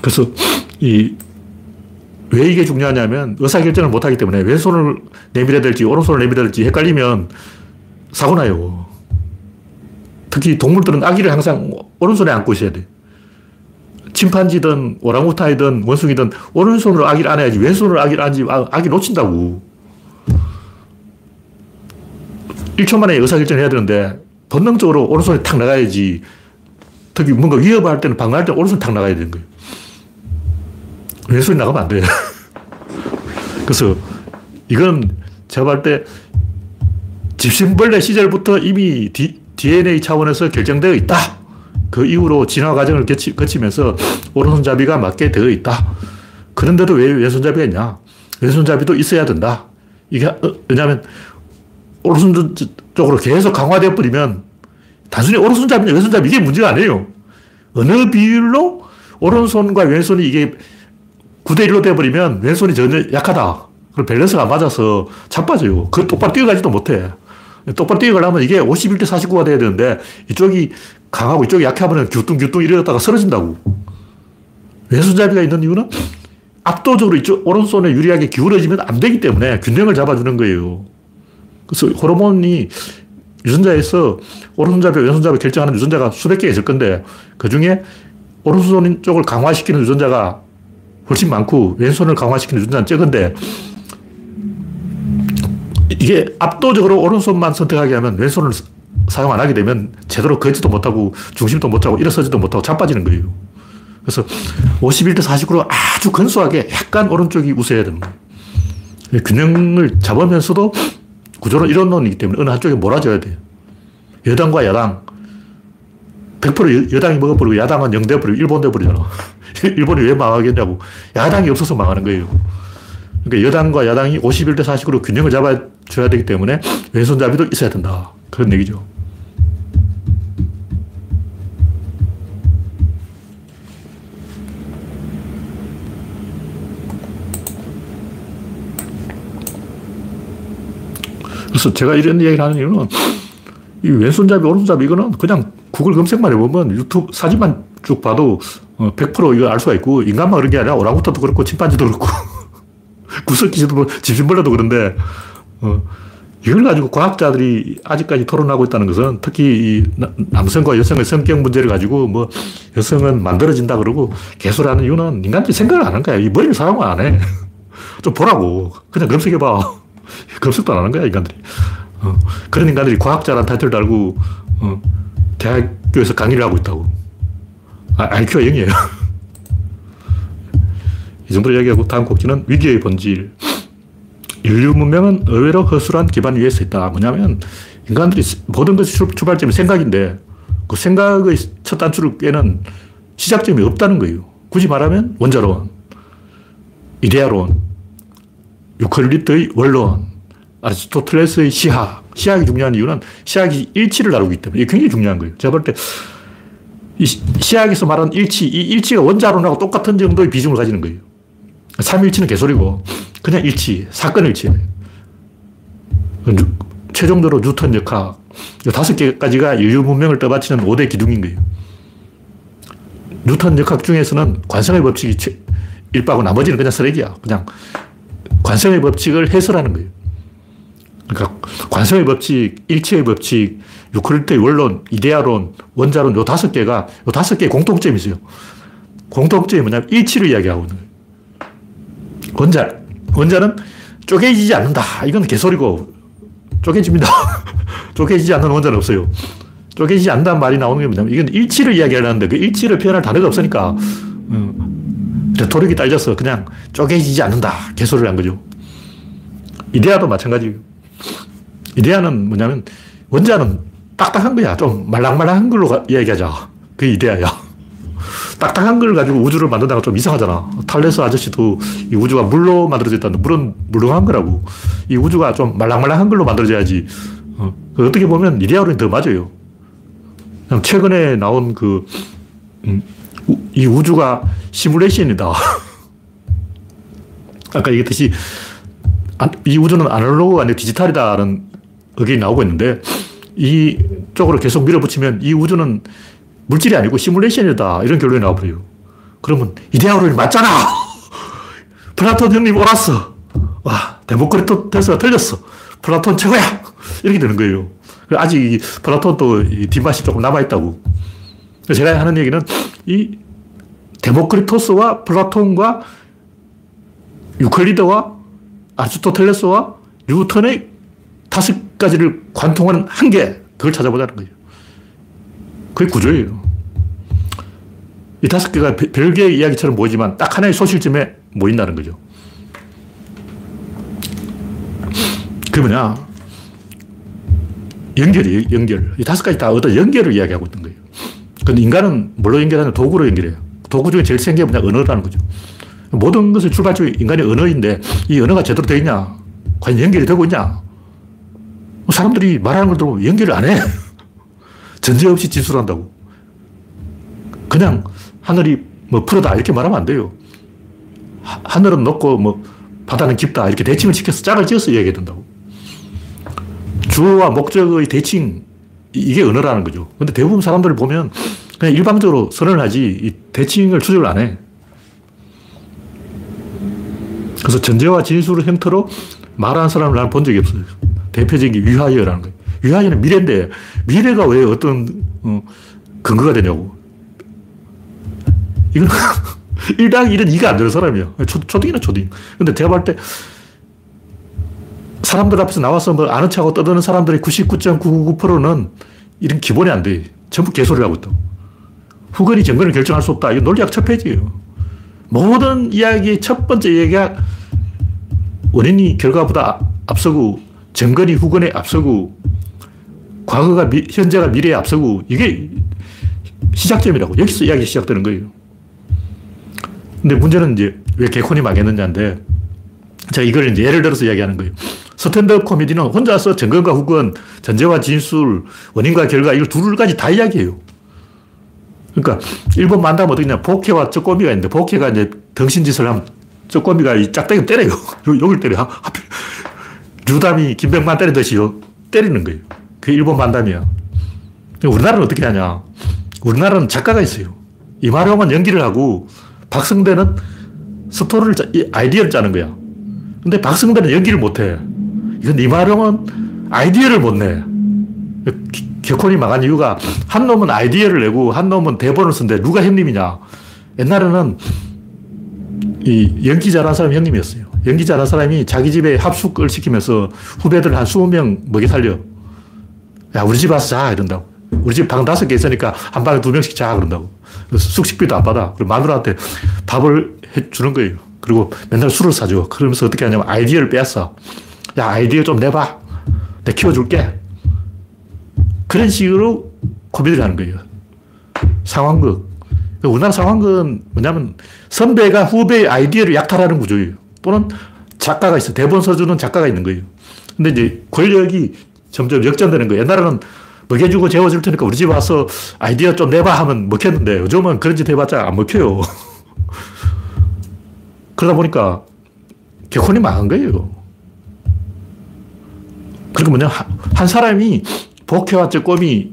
그래서 이, 왜 이게 중요하냐면 의사결정을 못하기 때문에 왼손을 내밀어야 될지 오른손을 내밀어야 될지 헷갈리면 사고 나요. 특히 동물들은 아기를 항상 오른손에 안고 있어야 돼. 침판지든 오랑우탄이든 원숭이든 오른손으로 아기를 안아야지 왼손으로 아기를 안지 아, 아기 놓친다고. 1초 만에 의사결정을 해야 되는데 본능적으로 오른손이 탁 나가야지 특히 뭔가 위협할 때는 방어할 때 오른손이 탁 나가야 되는 거예요. 왼손이 나가면 안 돼요. (laughs) 그래서 이건 제가 볼 때 집신벌레 시절부터 이미 디, DNA 차원에서 결정되어 있다. 그 이후로 진화 과정을 거치, 거치면서 오른손잡이가 맞게 되어 있다. 그런데도 왜 왼손잡이가 있냐? 왼손잡이도 있어야 된다. 이게, 어, 왜냐하면 오른손 쪽으로 계속 강화되어 버리면 단순히 오른손잡이냐 왼손잡이 이게 문제가 아니에요. 어느 비율로 오른손과 왼손이 이게 9대1로 돼버리면 왼손이 전혀 약하다. 그럼 밸런스가 안 맞아서 자빠져요. 그 똑바로 뛰어가지도 못해. 똑바로 뛰어가려면 이게 51대 49가 돼야 되는데 이쪽이 강하고 이쪽이 약하면 규뚱규뚱 이러다가 쓰러진다고. 왼손잡이가 있는 이유는 압도적으로 이쪽 오른손에 유리하게 기울어지면 안 되기 때문에 균형을 잡아주는 거예요. 그래서 호르몬이 유전자에서 오른손잡이, 왼손잡이 결정하는 유전자가 수백 개 있을 건데 그 중에 오른손 쪽을 강화시키는 유전자가 훨씬 많고 왼손을 강화시키는 유전자는 적은데 이게 압도적으로 오른손만 선택하게 하면 왼손을 사용 안 하게 되면 제대로 걷지도 못하고 중심도 못하고 일어서지도 못하고 자빠지는 거예요. 그래서 51대 49로 아주 근소하게 약간 오른쪽이 우세해야 됩니다. 균형을 잡으면서도 구조는 이론론이기 때문에 어느 한쪽에 몰아줘야 돼요. 여당과 야당. 100% 여당이 먹어버리고 야당은 영대버리고 일본 돼버리잖아. (laughs) 일본이 왜 망하겠냐고. 야당이 없어서 망하는 거예요. 그러니까 여당과 야당이 51대 49로 균형을 잡아줘야 되기 때문에 왼손잡이도 있어야 된다. 그런 얘기죠. 그래서 제가 이런 얘기를 하는 이유는 이 왼손잡이, 오른손잡이 이거는 그냥 구글 검색만 해보면 유튜브 사진만 쭉 봐도 100% 어, 이거 알 수가 있고 인간만 그런 게 아니라 오랑우탄도 그렇고 침판지도 그렇고 구석기지도 뭐 집신벌레도 그런데 어, 이걸 가지고 과학자들이 아직까지 토론하고 있다는 것은 특히 이 남성과 여성의 성격 문제를 가지고 뭐 여성은 만들어진다 그러고 개소리하는 이유는 인간들이 생각을 안 하는 거야. 이 머리를 사용 안 해. (laughs) 좀 보라고. 그냥 검색해봐. 검색도 안 하는 거야, 인간들이. 어, 그런 인간들이 과학자라는 타이틀 달고 어, 대학교에서 강의를 하고 있다고. 아, IQ가 0이에요. (laughs) 이 정도로 이야기하고 다음 곡지는 위기의 본질. 인류 문명은 의외로 허술한 기반 위에 서 있다. 뭐냐면 인간들이 모든 것이 출발점이 생각인데 그 생각의 첫 단추를 깨는 시작점이 없다는 거예요. 굳이 말하면 원자론, 이데아론, 유클리드의 원론, 아리스토텔레스의 시학. 시학이 중요한 이유는 시학이 일치를 다루기 때문에 이게 굉장히 중요한 거예요. 제가 볼때이 시학에서 말하는 일치, 이 일치가 원자론하고 똑같은 정도의 비중을 가지는 거예요. 삼일치는 개소리고 그냥 일치, 사건 일치. 최종적으로 뉴턴 역학, 다섯 개까지가 인류 문명을 떠받치는 5대 기둥인 거예요. 뉴턴 역학 중에서는 관성의 법칙이 일빠고 나머지는 그냥 쓰레기야. 그냥 관성의 법칙을 해설하는 거예요. 그러니까 관성의 법칙, 일치의 법칙, 유클리드의 원론, 이데아론, 원자론 요 다섯 개가 요 다섯 개의 공통점이 있어요. 공통점이 뭐냐면 일치를 이야기하고 있는 거예요. 원자, 원자는 쪼개지지 않는다. 이건 개소리고 쪼개집니다. (laughs) 쪼개지지 않는 원자는 없어요. 쪼개지지 않는다는 말이 나오는 게 뭐냐면 이건 일치를 이야기하려는데 그 일치를 표현할 단어가 없으니까 음, 레토릭이 딸려서 그냥 쪼개지지 않는다. 개소리를 한 거죠. 이데아도 마찬가지예요. 이데아는 뭐냐면 원자는 딱딱한 거야. 좀 말랑말랑한 걸로 이야기하자. 그게 이데아야. (laughs) 딱딱한 걸 가지고 우주를 만든다가 좀 이상하잖아. 탈레스 아저씨도 이 우주가 물로 만들어져 있다는데 물은 물렁한 거라고. 이 우주가 좀 말랑말랑한 걸로 만들어져야지. 어, 그 어떻게 보면 이데아론이 더 맞아요. 최근에 나온 그, 음, 이 우주가 시뮬레이션이다. (laughs) 아까 얘기했듯이 이 우주는 아날로그가 아니라 디지털이다라는 의견이 나오고 있는데 이 쪽으로 계속 밀어붙이면 이 우주는 물질이 아니고 시뮬레이션이다. 이런 결론이 나와버려요. 그러면 이데아론이 맞잖아! (laughs) 플라톤 형님 옳았어! 와, 데모크리토스가 틀렸어. 플라톤 최고야! (laughs) 이렇게 되는 거예요. 아직 플라톤도 뒷맛이 조금 남아있다고. 제가 하는 얘기는 이 데모크리토스와 플라톤과 유클리드와 아리스토텔레스와 뉴턴의 다섯 가지를 관통하는 한계, 그걸 찾아보자는 거예요. 그게 구조예요. 이 다섯 개가 별개의 이야기처럼 보이지만 딱 하나의 소실점에 모인다는 거죠. 그 뭐냐. 연결이에요, 연결. 이 다섯 가지 다 어떤 연결을 이야기하고 있는 거예요. 근데 인간은 뭘로 연결하냐? 도구로 연결해요. 도구 중에 제일 센 게 뭐냐? 언어라는 거죠. 모든 것을 출발점이 인간의 언어인데 이 언어가 제대로 되어 있냐? 과연 연결이 되고 있냐? 뭐 사람들이 말하는 걸 들으면 연결을 안 해. (laughs) 전제 없이 진술한다고. 그냥 하늘이 뭐 푸르다 이렇게 말하면 안 돼요. 하늘은 높고 뭐 바다는 깊다 이렇게 대칭을 시켜서 짝을 지어서 이야기해야 된다고. 주어와 목적의 대칭 이게 언어라는 거죠. 근데 대부분 사람들을 보면 그냥 일방적으로 선언을 하지 이 대칭을 추적을 안 해. 그래서 전제와 진술을 형태로 말하는 사람을 나는 본 적이 없어요. 대표적인 게 위하여라는 거예요. 위하여는 미래인데 미래가 왜 어떤 어, 근거가 되냐고. 이건 1당 1은 2가 안 되는 사람이야. 초, 초딩이나 초딩. 근데 제가 볼때 사람들 앞에서 나와서 뭐 아는 척하고 떠드는 사람들의 99.999%는 이런 기본이 안 돼. 전부 개소리를 하고 있다. 후건이 정권을 결정할 수 없다. 이거 논리학 첫 페이지예요. 모든 이야기의 첫 번째 얘기가 원인이 결과보다 앞서고 정권이 후건에 앞서고 과거가 미, 현재가 미래에 앞서고 이게 시작점이라고. 여기서 이야기 시작되는 거예요. 근데 문제는 이제 왜 개콘이 망했느냐인데 제가 이걸 이제 예를 들어서 이야기하는 거예요. 스탠드업 코미디는 혼자서 정권과 후건, 전제와 진술, 원인과 결과 이걸 둘 가지 다 이야기해요. 그러니까 일본 만담 어떻냐 복해와 쩌꼬미가 있는데 복해가 이제 덩신짓을 하면 쩌꼬미가 이 짝대기 때려요. (laughs) 여기를 때려. 하필 류담이 김병만 때리듯이 때리는 거예요. 그게 일본 만담이야. 우리나라는 어떻게 하냐. 우리나라는 작가가 있어요. 이마룡은 연기를 하고 박성대는 스토리를, 짜, 아이디어를 짜는 거야. 근데 박성대는 연기를 못해. 이건 이마룡은 아이디어를 못 내. 개콘이 망한 이유가 한 놈은 아이디어를 내고 한 놈은 대본을 쓴데 누가 형님이냐. 옛날에는 이 연기 잘하는 사람이 형님이었어요. 연기 잘하는 사람이 자기 집에 합숙을 시키면서 후배들 한 20명 먹여 살려. 야, 우리 집 와서 자. 이런다고. 우리 집 방 다섯 개 있으니까 한 방에 두 명씩 자. 그런다고. 숙식비도 안 받아. 그리고 마누라한테 밥을 해 주는 거예요. 그리고 맨날 술을 사줘. 그러면서 어떻게 하냐면 아이디어를 뺐어. 야, 아이디어 좀 내봐. 내 키워줄게. 그런 식으로 코미디를 하는 거예요. 상황극. 우리나라 상황극은 뭐냐면 선배가 후배의 아이디어를 약탈하는 구조예요. 또는 작가가 있어. 대본 써주는 작가가 있는 거예요. 근데 이제 권력이 점점 역전되는 거예요. 옛날에는 먹여주고 재워줄 테니까 우리 집 와서 아이디어 좀 내봐 하면 먹혔는데 요즘은 그런 짓 해봤자 안 먹혀요. (laughs) 그러다 보니까 개콘이 망한 거예요. 그리고 뭐냐, 한 사람이 복해와 쩌꼼이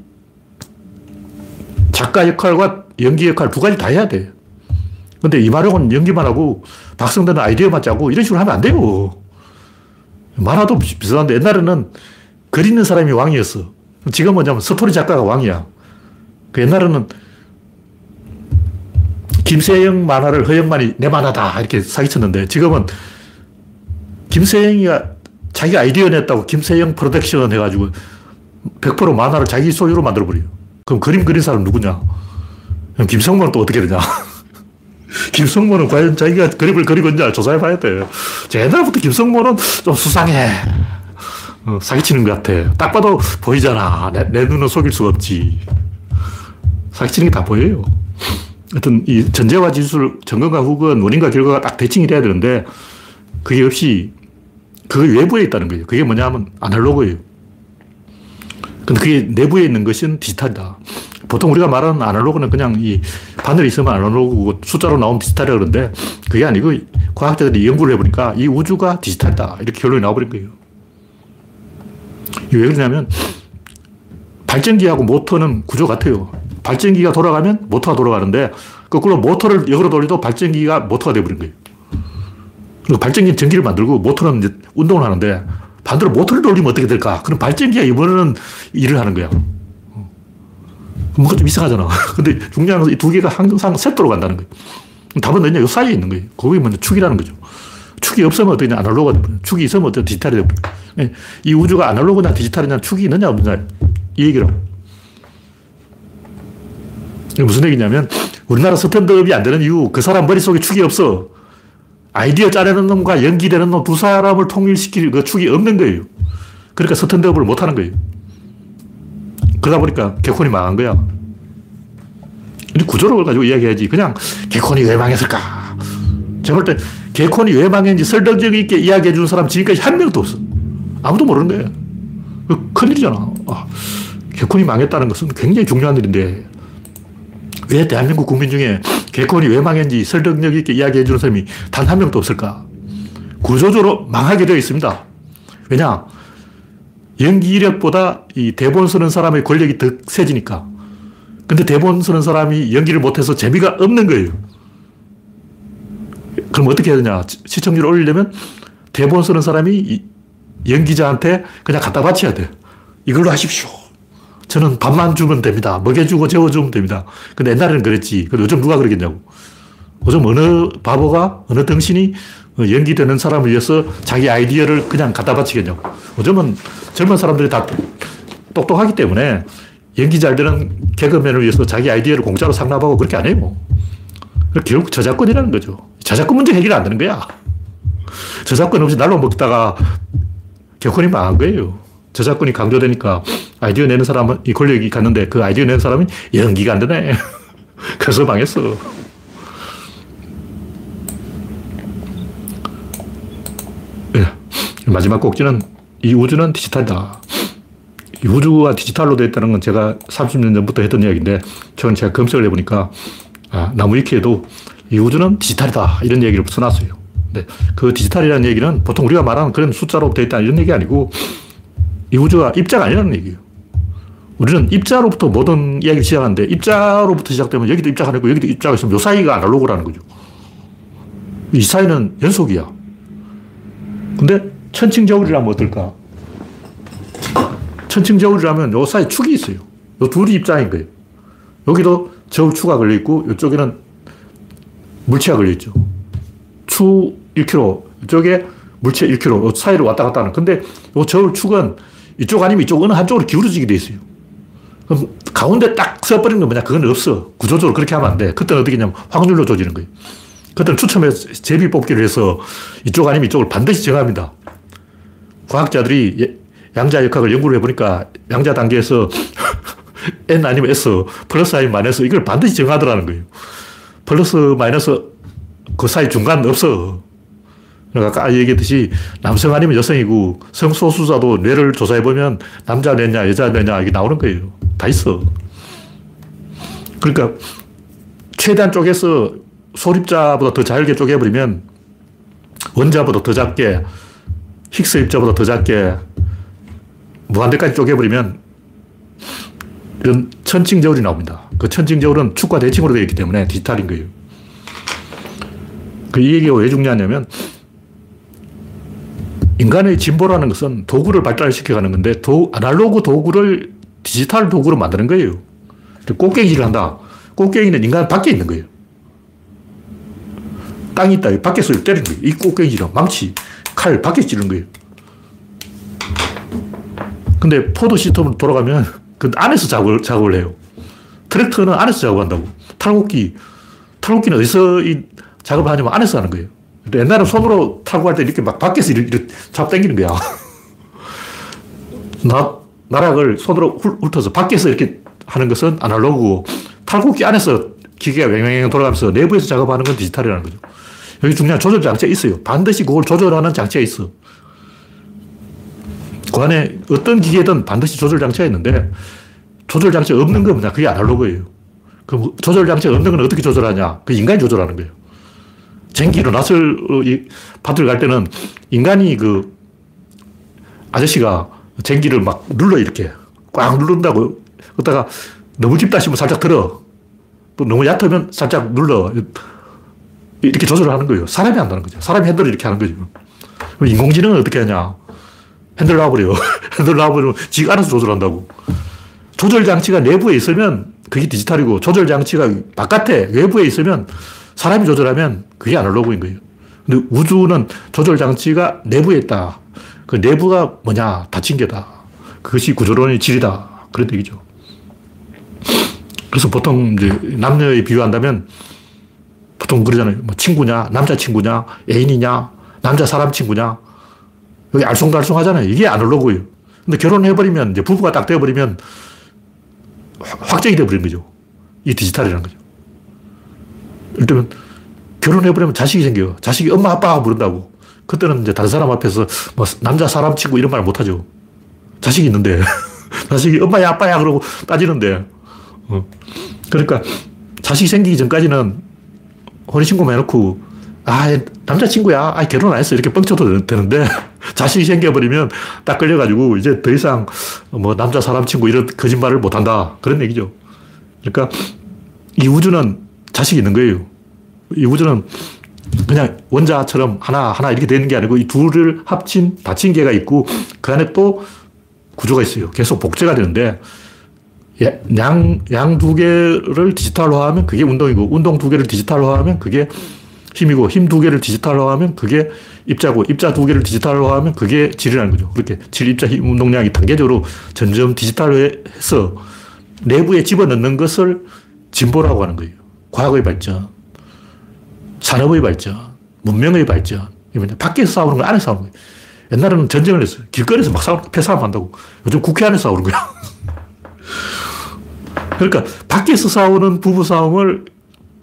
작가 역할과 연기 역할 두 가지 다 해야 돼. 근데 이마룡은 연기만 하고 박성대는 아이디어만 짜고 이런 식으로 하면 안 돼요. 만화도 비슷한데 옛날에는 그리는 사람이 왕이었어. 지금 뭐냐면 스토리 작가가 왕이야. 그 옛날에는 김세영 만화를 허영만이 내 만화다 이렇게 사기쳤는데 지금은 김세영이가 자기 아이디어 냈다고 김세영 프로덕션 해가지고 100% 만화를 자기 소유로 만들어버려요. 그럼 그림 그린 사람 누구냐? 그럼 김성모는 또 어떻게 되냐? (laughs) 김성모는 과연 자기가 그림을 그리고 있냐 조사해 봐야 돼. 옛날부터 김성모는 좀 수상해. 어, 사기치는 것 같아. 딱 봐도 보이잖아. 내, 내 눈은 속일 수 없지. 사기치는 게 다 보여요. 하여튼 이 전제와 진술, 정건과 후건, 원인과 결과가 딱 대칭이 돼야 되는데 그게 없이 그 외부에 있다는 거예요. 그게 뭐냐 하면 아날로그예요. 근데 그게 내부에 있는 것은 디지털이다. 보통 우리가 말하는 아날로그는 그냥 이 바늘이 있으면 아날로그고 숫자로 나오면 디지털이라 그러는데 그게 아니고 과학자들이 연구를 해보니까 이 우주가 디지털이다. 이렇게 결론이 나와버린 거예요. 왜 그러냐면 발전기하고 모터는 구조 같아요. 발전기가 돌아가면 모터가 돌아가는데 거꾸로 모터를 역으로 돌려도 발전기가 모터가 되어버린 거예요. 발전기는 전기를 만들고 모터는 이제 운동을 하는데 반대로 모터를 돌리면 어떻게 될까? 그럼 발전기가 이번에는 일을 하는 거야. 뭔가 좀 이상하잖아. (laughs) 근데 중요한 건 이 두 개가 항상 세트로 간다는 거예요. 답은 어디냐? 요 사이에 있는 거예요. 그게 먼저 축이라는 거죠. 축이 없으면 어떠냐? 아날로그가 되버려 축이 있으면 어떠냐? 디지털이 되버려 예, 이 우주가 아날로그냐 디지털이냐 축이 있느냐 없느냐 이 얘기라고. 이게 무슨 얘기냐면 우리나라 stand-up이 안 되는 이유 그 사람 머릿속에 축이 없어. 아이디어 짜내는 놈과 연기되는 놈 두 사람을 통일시킬 그 축이 없는 거예요. 그러니까 stand-up을 못 하는 거예요. 그러다 보니까 개콘이 망한 거야. 구조를 가지고 이야기해야지. 그냥 개콘이 왜 망했을까? 제가 볼 때 개콘이 왜 망했는지 설득력 있게 이야기해 준 사람 지금까지 한 명도 없어. 아무도 모르는 거예요. 그 큰일이잖아. 아, 개콘이 망했다는 것은 굉장히 중요한 일인데 왜 대한민국 국민 중에 개콘이 왜 망했는지 설득력 있게 이야기해 주는 사람이 단 한 명도 없을까? 구조적으로 망하게 되어 있습니다. 왜냐? 연기 이력보다 이 대본 쓰는 사람의 권력이 더 세지니까. 근데 대본 쓰는 사람이 연기를 못해서 재미가 없는 거예요. 그럼 어떻게 해야 되냐? 시청률을 올리려면 대본 쓰는 사람이 연기자한테 그냥 갖다 바쳐야 돼. 이걸로 하십시오. 저는 밥만 주면 됩니다. 먹여주고 재워주면 됩니다. 근데 옛날에는 그랬지. 근데 요즘 누가 그러겠냐고. 요즘 어느 바보가, 어느 등신이 연기되는 사람을 위해서 자기 아이디어를 그냥 갖다 바치겠냐고. 요즘은 젊은 사람들이 다 똑똑하기 때문에 연기 잘 되는 개그맨을 위해서 자기 아이디어를 공짜로 상납하고 그렇게 안 해요. 결국 저작권이라는 거죠. 저작권 문제 해결 안 되는 거야. 저작권 없이 날로 먹다가 개콘이 망한 거예요. 저작권이 강조되니까 아이디어 내는 사람은 이 권력이 갔는데 그 아이디어 내는 사람은 연기가 안 되네. (laughs) 그래서 망했어. 네. 마지막 꼭지는 이 우주는 디지털이다. 이 우주가 디지털로 되어 있다는 건 제가 30년 전부터 했던 이야기인데 최근 제가 검색을 해보니까 아, 나무위키에도 이 우주는 디지털이다 이런 얘기를 써놨어요. 근데 그 디지털이라는 얘기는 보통 우리가 말하는 그런 숫자로 되어 있다 이런 얘기 아니고 이 우주가 입자가 아니라는 얘기예요. 우리는 입자로부터 모든 이야기를 시작하는데 입자로부터 시작되면 여기도 입자가 아니고 여기도 입자가 있으면 요 사이가 아날로그라는 거죠. 이 사이는 연속이야. 근데 천칭저울이라면 어떨까? 천칭저울이라면 요 사이 축이 있어요. 요 둘이 입자인 거예요. 여기도 저울추가 걸려있고 이쪽에는 물체가 걸려있죠. 추 1kg, 이쪽에 물체 1kg, 사이를 왔다 갔다 하는. 근데 요 저울축은 이쪽 아니면 이쪽 어느 한쪽으로 기울어지게 돼 있어요. 그럼 가운데 딱 써버리는 건 뭐냐? 그건 없어. 구조적으로 그렇게 하면 안 돼. 그때는 어떻게 냐면 확률로 조지는 거예요. 그때는 추첨해서 제비 뽑기를 해서 이쪽 아니면 이쪽을 반드시 정합니다. 과학자들이 예, 양자 역학을 연구를 해보니까 양자 단계에서 (laughs) n 아니면 s 플러스 아니면 마이너스 이걸 반드시 정하더라는 거예요. 플러스 마이너스 그 사이 중간 없어. 그러니까 아까 얘기했듯이 남성 아니면 여성이고 성소수자도 뇌를 조사해보면 남자 뇌냐 여자 뇌냐 이게 나오는 거예요. 다 있어. 그러니까 최대한 쪼개서 소립자보다 더 잘게 쪼개버리면 원자보다 더 작게 힉스 입자보다 더 작게 무한대까지 쪼개버리면 이런 천칭저울이 나옵니다. 그 천칭저울은 축과 대칭으로 되어 있기 때문에 디지털인 거예요. 그 이 얘기가 왜 중요하냐면 인간의 진보라는 것은 도구를 발달시켜 가는 건데 도, 아날로그 도구를 디지털 도구로 만드는 거예요. 꽃갱이를 한다. 꽃갱이는 인간 밖에 있는 거예요. 땅이 있다. 밖에서 때리는 거예요. 이 꽃갱이랑 망치, 칼 밖에 찌르는 거예요. 근데 포도 시스템으로 돌아가면 그 안에서 작업을, 작업을 해요. 트랙터는 안에서 작업한다고. 탈곡기, 탈곡기는 어디서 이 작업을 하냐면 안에서 하는 거예요. 근데 옛날에 손으로 탈곡할 때 이렇게 막 밖에서 이렇게, 잡 당기는 거야. (laughs) 나, 나락을 손으로 훑어서 밖에서 이렇게 하는 것은 아날로그고 탈곡기 안에서 기계가 맹맹 돌아가면서 내부에서 작업하는 건 디지털이라는 거죠. 여기 중요한 조절 장치가 있어요. 반드시 그걸 조절하는 장치가 있어. 그 안에 어떤 기계든 반드시 조절 장치가 있는데 조절 장치가 없는 건 뭐냐? 그게 아날로그예요. 그 조절 장치가 없는 건 어떻게 조절하냐? 그 인간이 조절하는 거예요. 전기로 낯을 받으러 갈 때는 인간이 그 아저씨가 전기를 막 눌러 이렇게 꽉 누른다고 그러다가 너무 깊다 싶으면 살짝 들어 또 너무 얕으면 살짝 눌러 이렇게 조절을 하는 거예요. 사람이 한다는 거죠. 사람이 핸들을 이렇게 하는 거죠. 인공지능은 어떻게 하냐? 핸들 놔버려. (laughs) 핸들 놔버리면 지가 알아서 조절한다고. 조절 장치가 내부에 있으면 그게 디지털이고 조절 장치가 바깥에 외부에 있으면 사람이 조절하면 그게 아날로그인 거예요. 근데 우주는 조절 장치가 내부에 있다. 그 내부가 뭐냐? 닫힌 게다. 그것이 구조론의 질이다. 그런 얘기죠. 그래서 보통 이제 남녀에 비유한다면 보통 그러잖아요. 뭐 친구냐, 남자 친구냐, 애인이냐, 남자 사람 친구냐. 여기 알쏭달쏭 하잖아요. 이게 아날로그예요. 근데 결혼해버리면, 이제 부부가 딱 되어버리면 확정이 되어버린 거죠. 이 디지털이라는 거죠. 일단 결혼해버리면 자식이 생겨요. 자식이 엄마, 아빠 부른다고. 그때는 이제 다른 사람 앞에서 뭐 남자 사람 친구 이런 말 못하죠. 자식이 있는데. (laughs) 자식이 엄마야, 아빠야 그러고 따지는데. 어. 그러니까 자식이 생기기 전까지는 혼인신고 해놓고 아, 남자친구야. 아, 결혼 안 했어. 이렇게 뻥쳐도 되는데, (laughs) 자식이 생겨버리면 딱 걸려가지고, 이제 더 이상 뭐 남자 사람 친구 이런 거짓말을 못 한다. 그런 얘기죠. 그러니까 이 우주는 자식이 있는 거예요. 이 우주는 그냥 원자처럼 하나, 하나 이렇게 되는 게 아니고 이 둘을 합친 닫힌 개가 있고 그 안에 또 구조가 있어요. 계속 복제가 되는데 양, 양 두 개를 디지털화하면 그게 운동이고 운동 두 개를 디지털화하면 그게 힘이고 힘 두 개를 디지털화하면 그게 입자고 입자 두 개를 디지털화하면 그게 질이라는 거죠. 그렇게 질, 입자, 힘, 운동량이 단계적으로 점점 디지털화해서 내부에 집어넣는 것을 진보라고 하는 거예요. 과학의 발전, 산업의 발전, 문명의 발전. 이면 밖에서 싸우는 거 안에서 싸우는 거예요. 옛날에는 전쟁을 했어요. 길거리에서 막 싸우는, 폐싸움 한다고. 요즘 국회 안에서 싸우는 거야. (laughs) 그러니까 밖에서 싸우는 부부 싸움을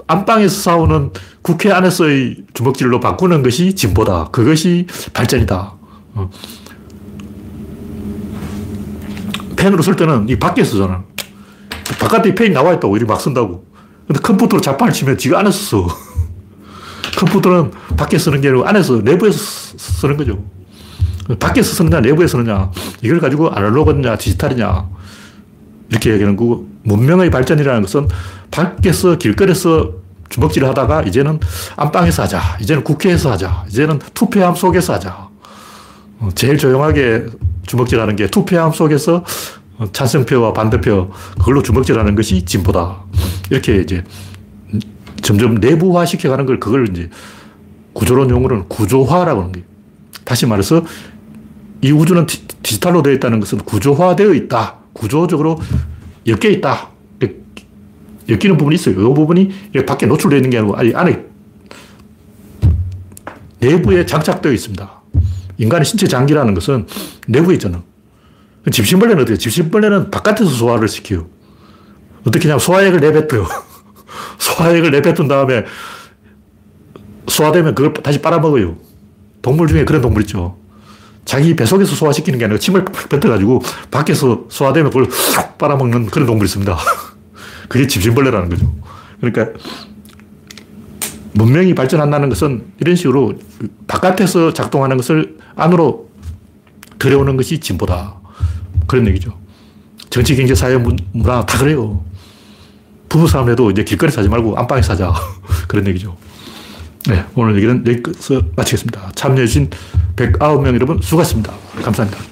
안방에서 싸우는 국회 안에서의 주먹질로 바꾸는 것이 진보다. 그것이 발전이다. 어. 펜으로 쓸 때는 이 밖에 쓰잖아. 바깥에 펜이 나와 있다고 이리 막 쓴다고. 근데 컴퓨터로 자판을 치면 지가 안에서 써. (laughs) 컴퓨터는 밖에 쓰는 게 아니고 안에서, 내부에서 쓰는 거죠. 밖에서 쓰느냐, 내부에서 쓰느냐. 이걸 가지고 아날로그냐, 디지털이냐. 이렇게 얘기하는 거고, 문명의 발전이라는 것은 밖에서 길거리에서 주먹질을 하다가 이제는 안방에서 하자. 이제는 국회에서 하자. 이제는 투표함 속에서 하자. 어, 제일 조용하게 주먹질 하는 게 투표함 속에서 찬성표와 반대표 그걸로 주먹질하는 것이 진보다. 이렇게 이제 점점 내부화 시켜가는 걸 그걸 이제 구조론 용어로는 구조화라고 하는 거예요. 다시 말해서 이 우주는 디, 디지털로 되어 있다는 것은 구조화되어 있다. 구조적으로 엮여 있다. 엮이는 부분이 있어요. 이 부분이 밖에 노출되어 있는 게 아니고 아니, 안에 내부에 장착되어 있습니다. 인간의 신체 장기라는 것은 내부에 있잖아. 집신벌레는 어떻게 집신벌레는 바깥에서 소화를 시켜요. 어떻게 하냐면 소화액을 내뱉어요. (laughs) 소화액을 내뱉은 다음에 소화되면 그걸 다시 빨아먹어요. 동물 중에 그런 동물 있죠. 자기 뱃속에서 소화시키는 게 아니라 침을 뱉어가지고 밖에서 소화되면 그걸 빨아먹는 그런 동물이 있습니다. (laughs) 그게 집신벌레라는 거죠. 그러니까 문명이 발전한다는 것은 이런 식으로 바깥에서 작동하는 것을 안으로 들여오는 것이 진보다. 그런 얘기죠. 정치, 경제, 사회, 문화 다 그래요. 부부싸움 해도 이제 길거리에서 하지 말고 안방에서 하자. (laughs) 그런 얘기죠. 네, 오늘 얘기는 여기서 마치겠습니다. 참여해주신 109명 여러분 수고하셨습니다. 감사합니다.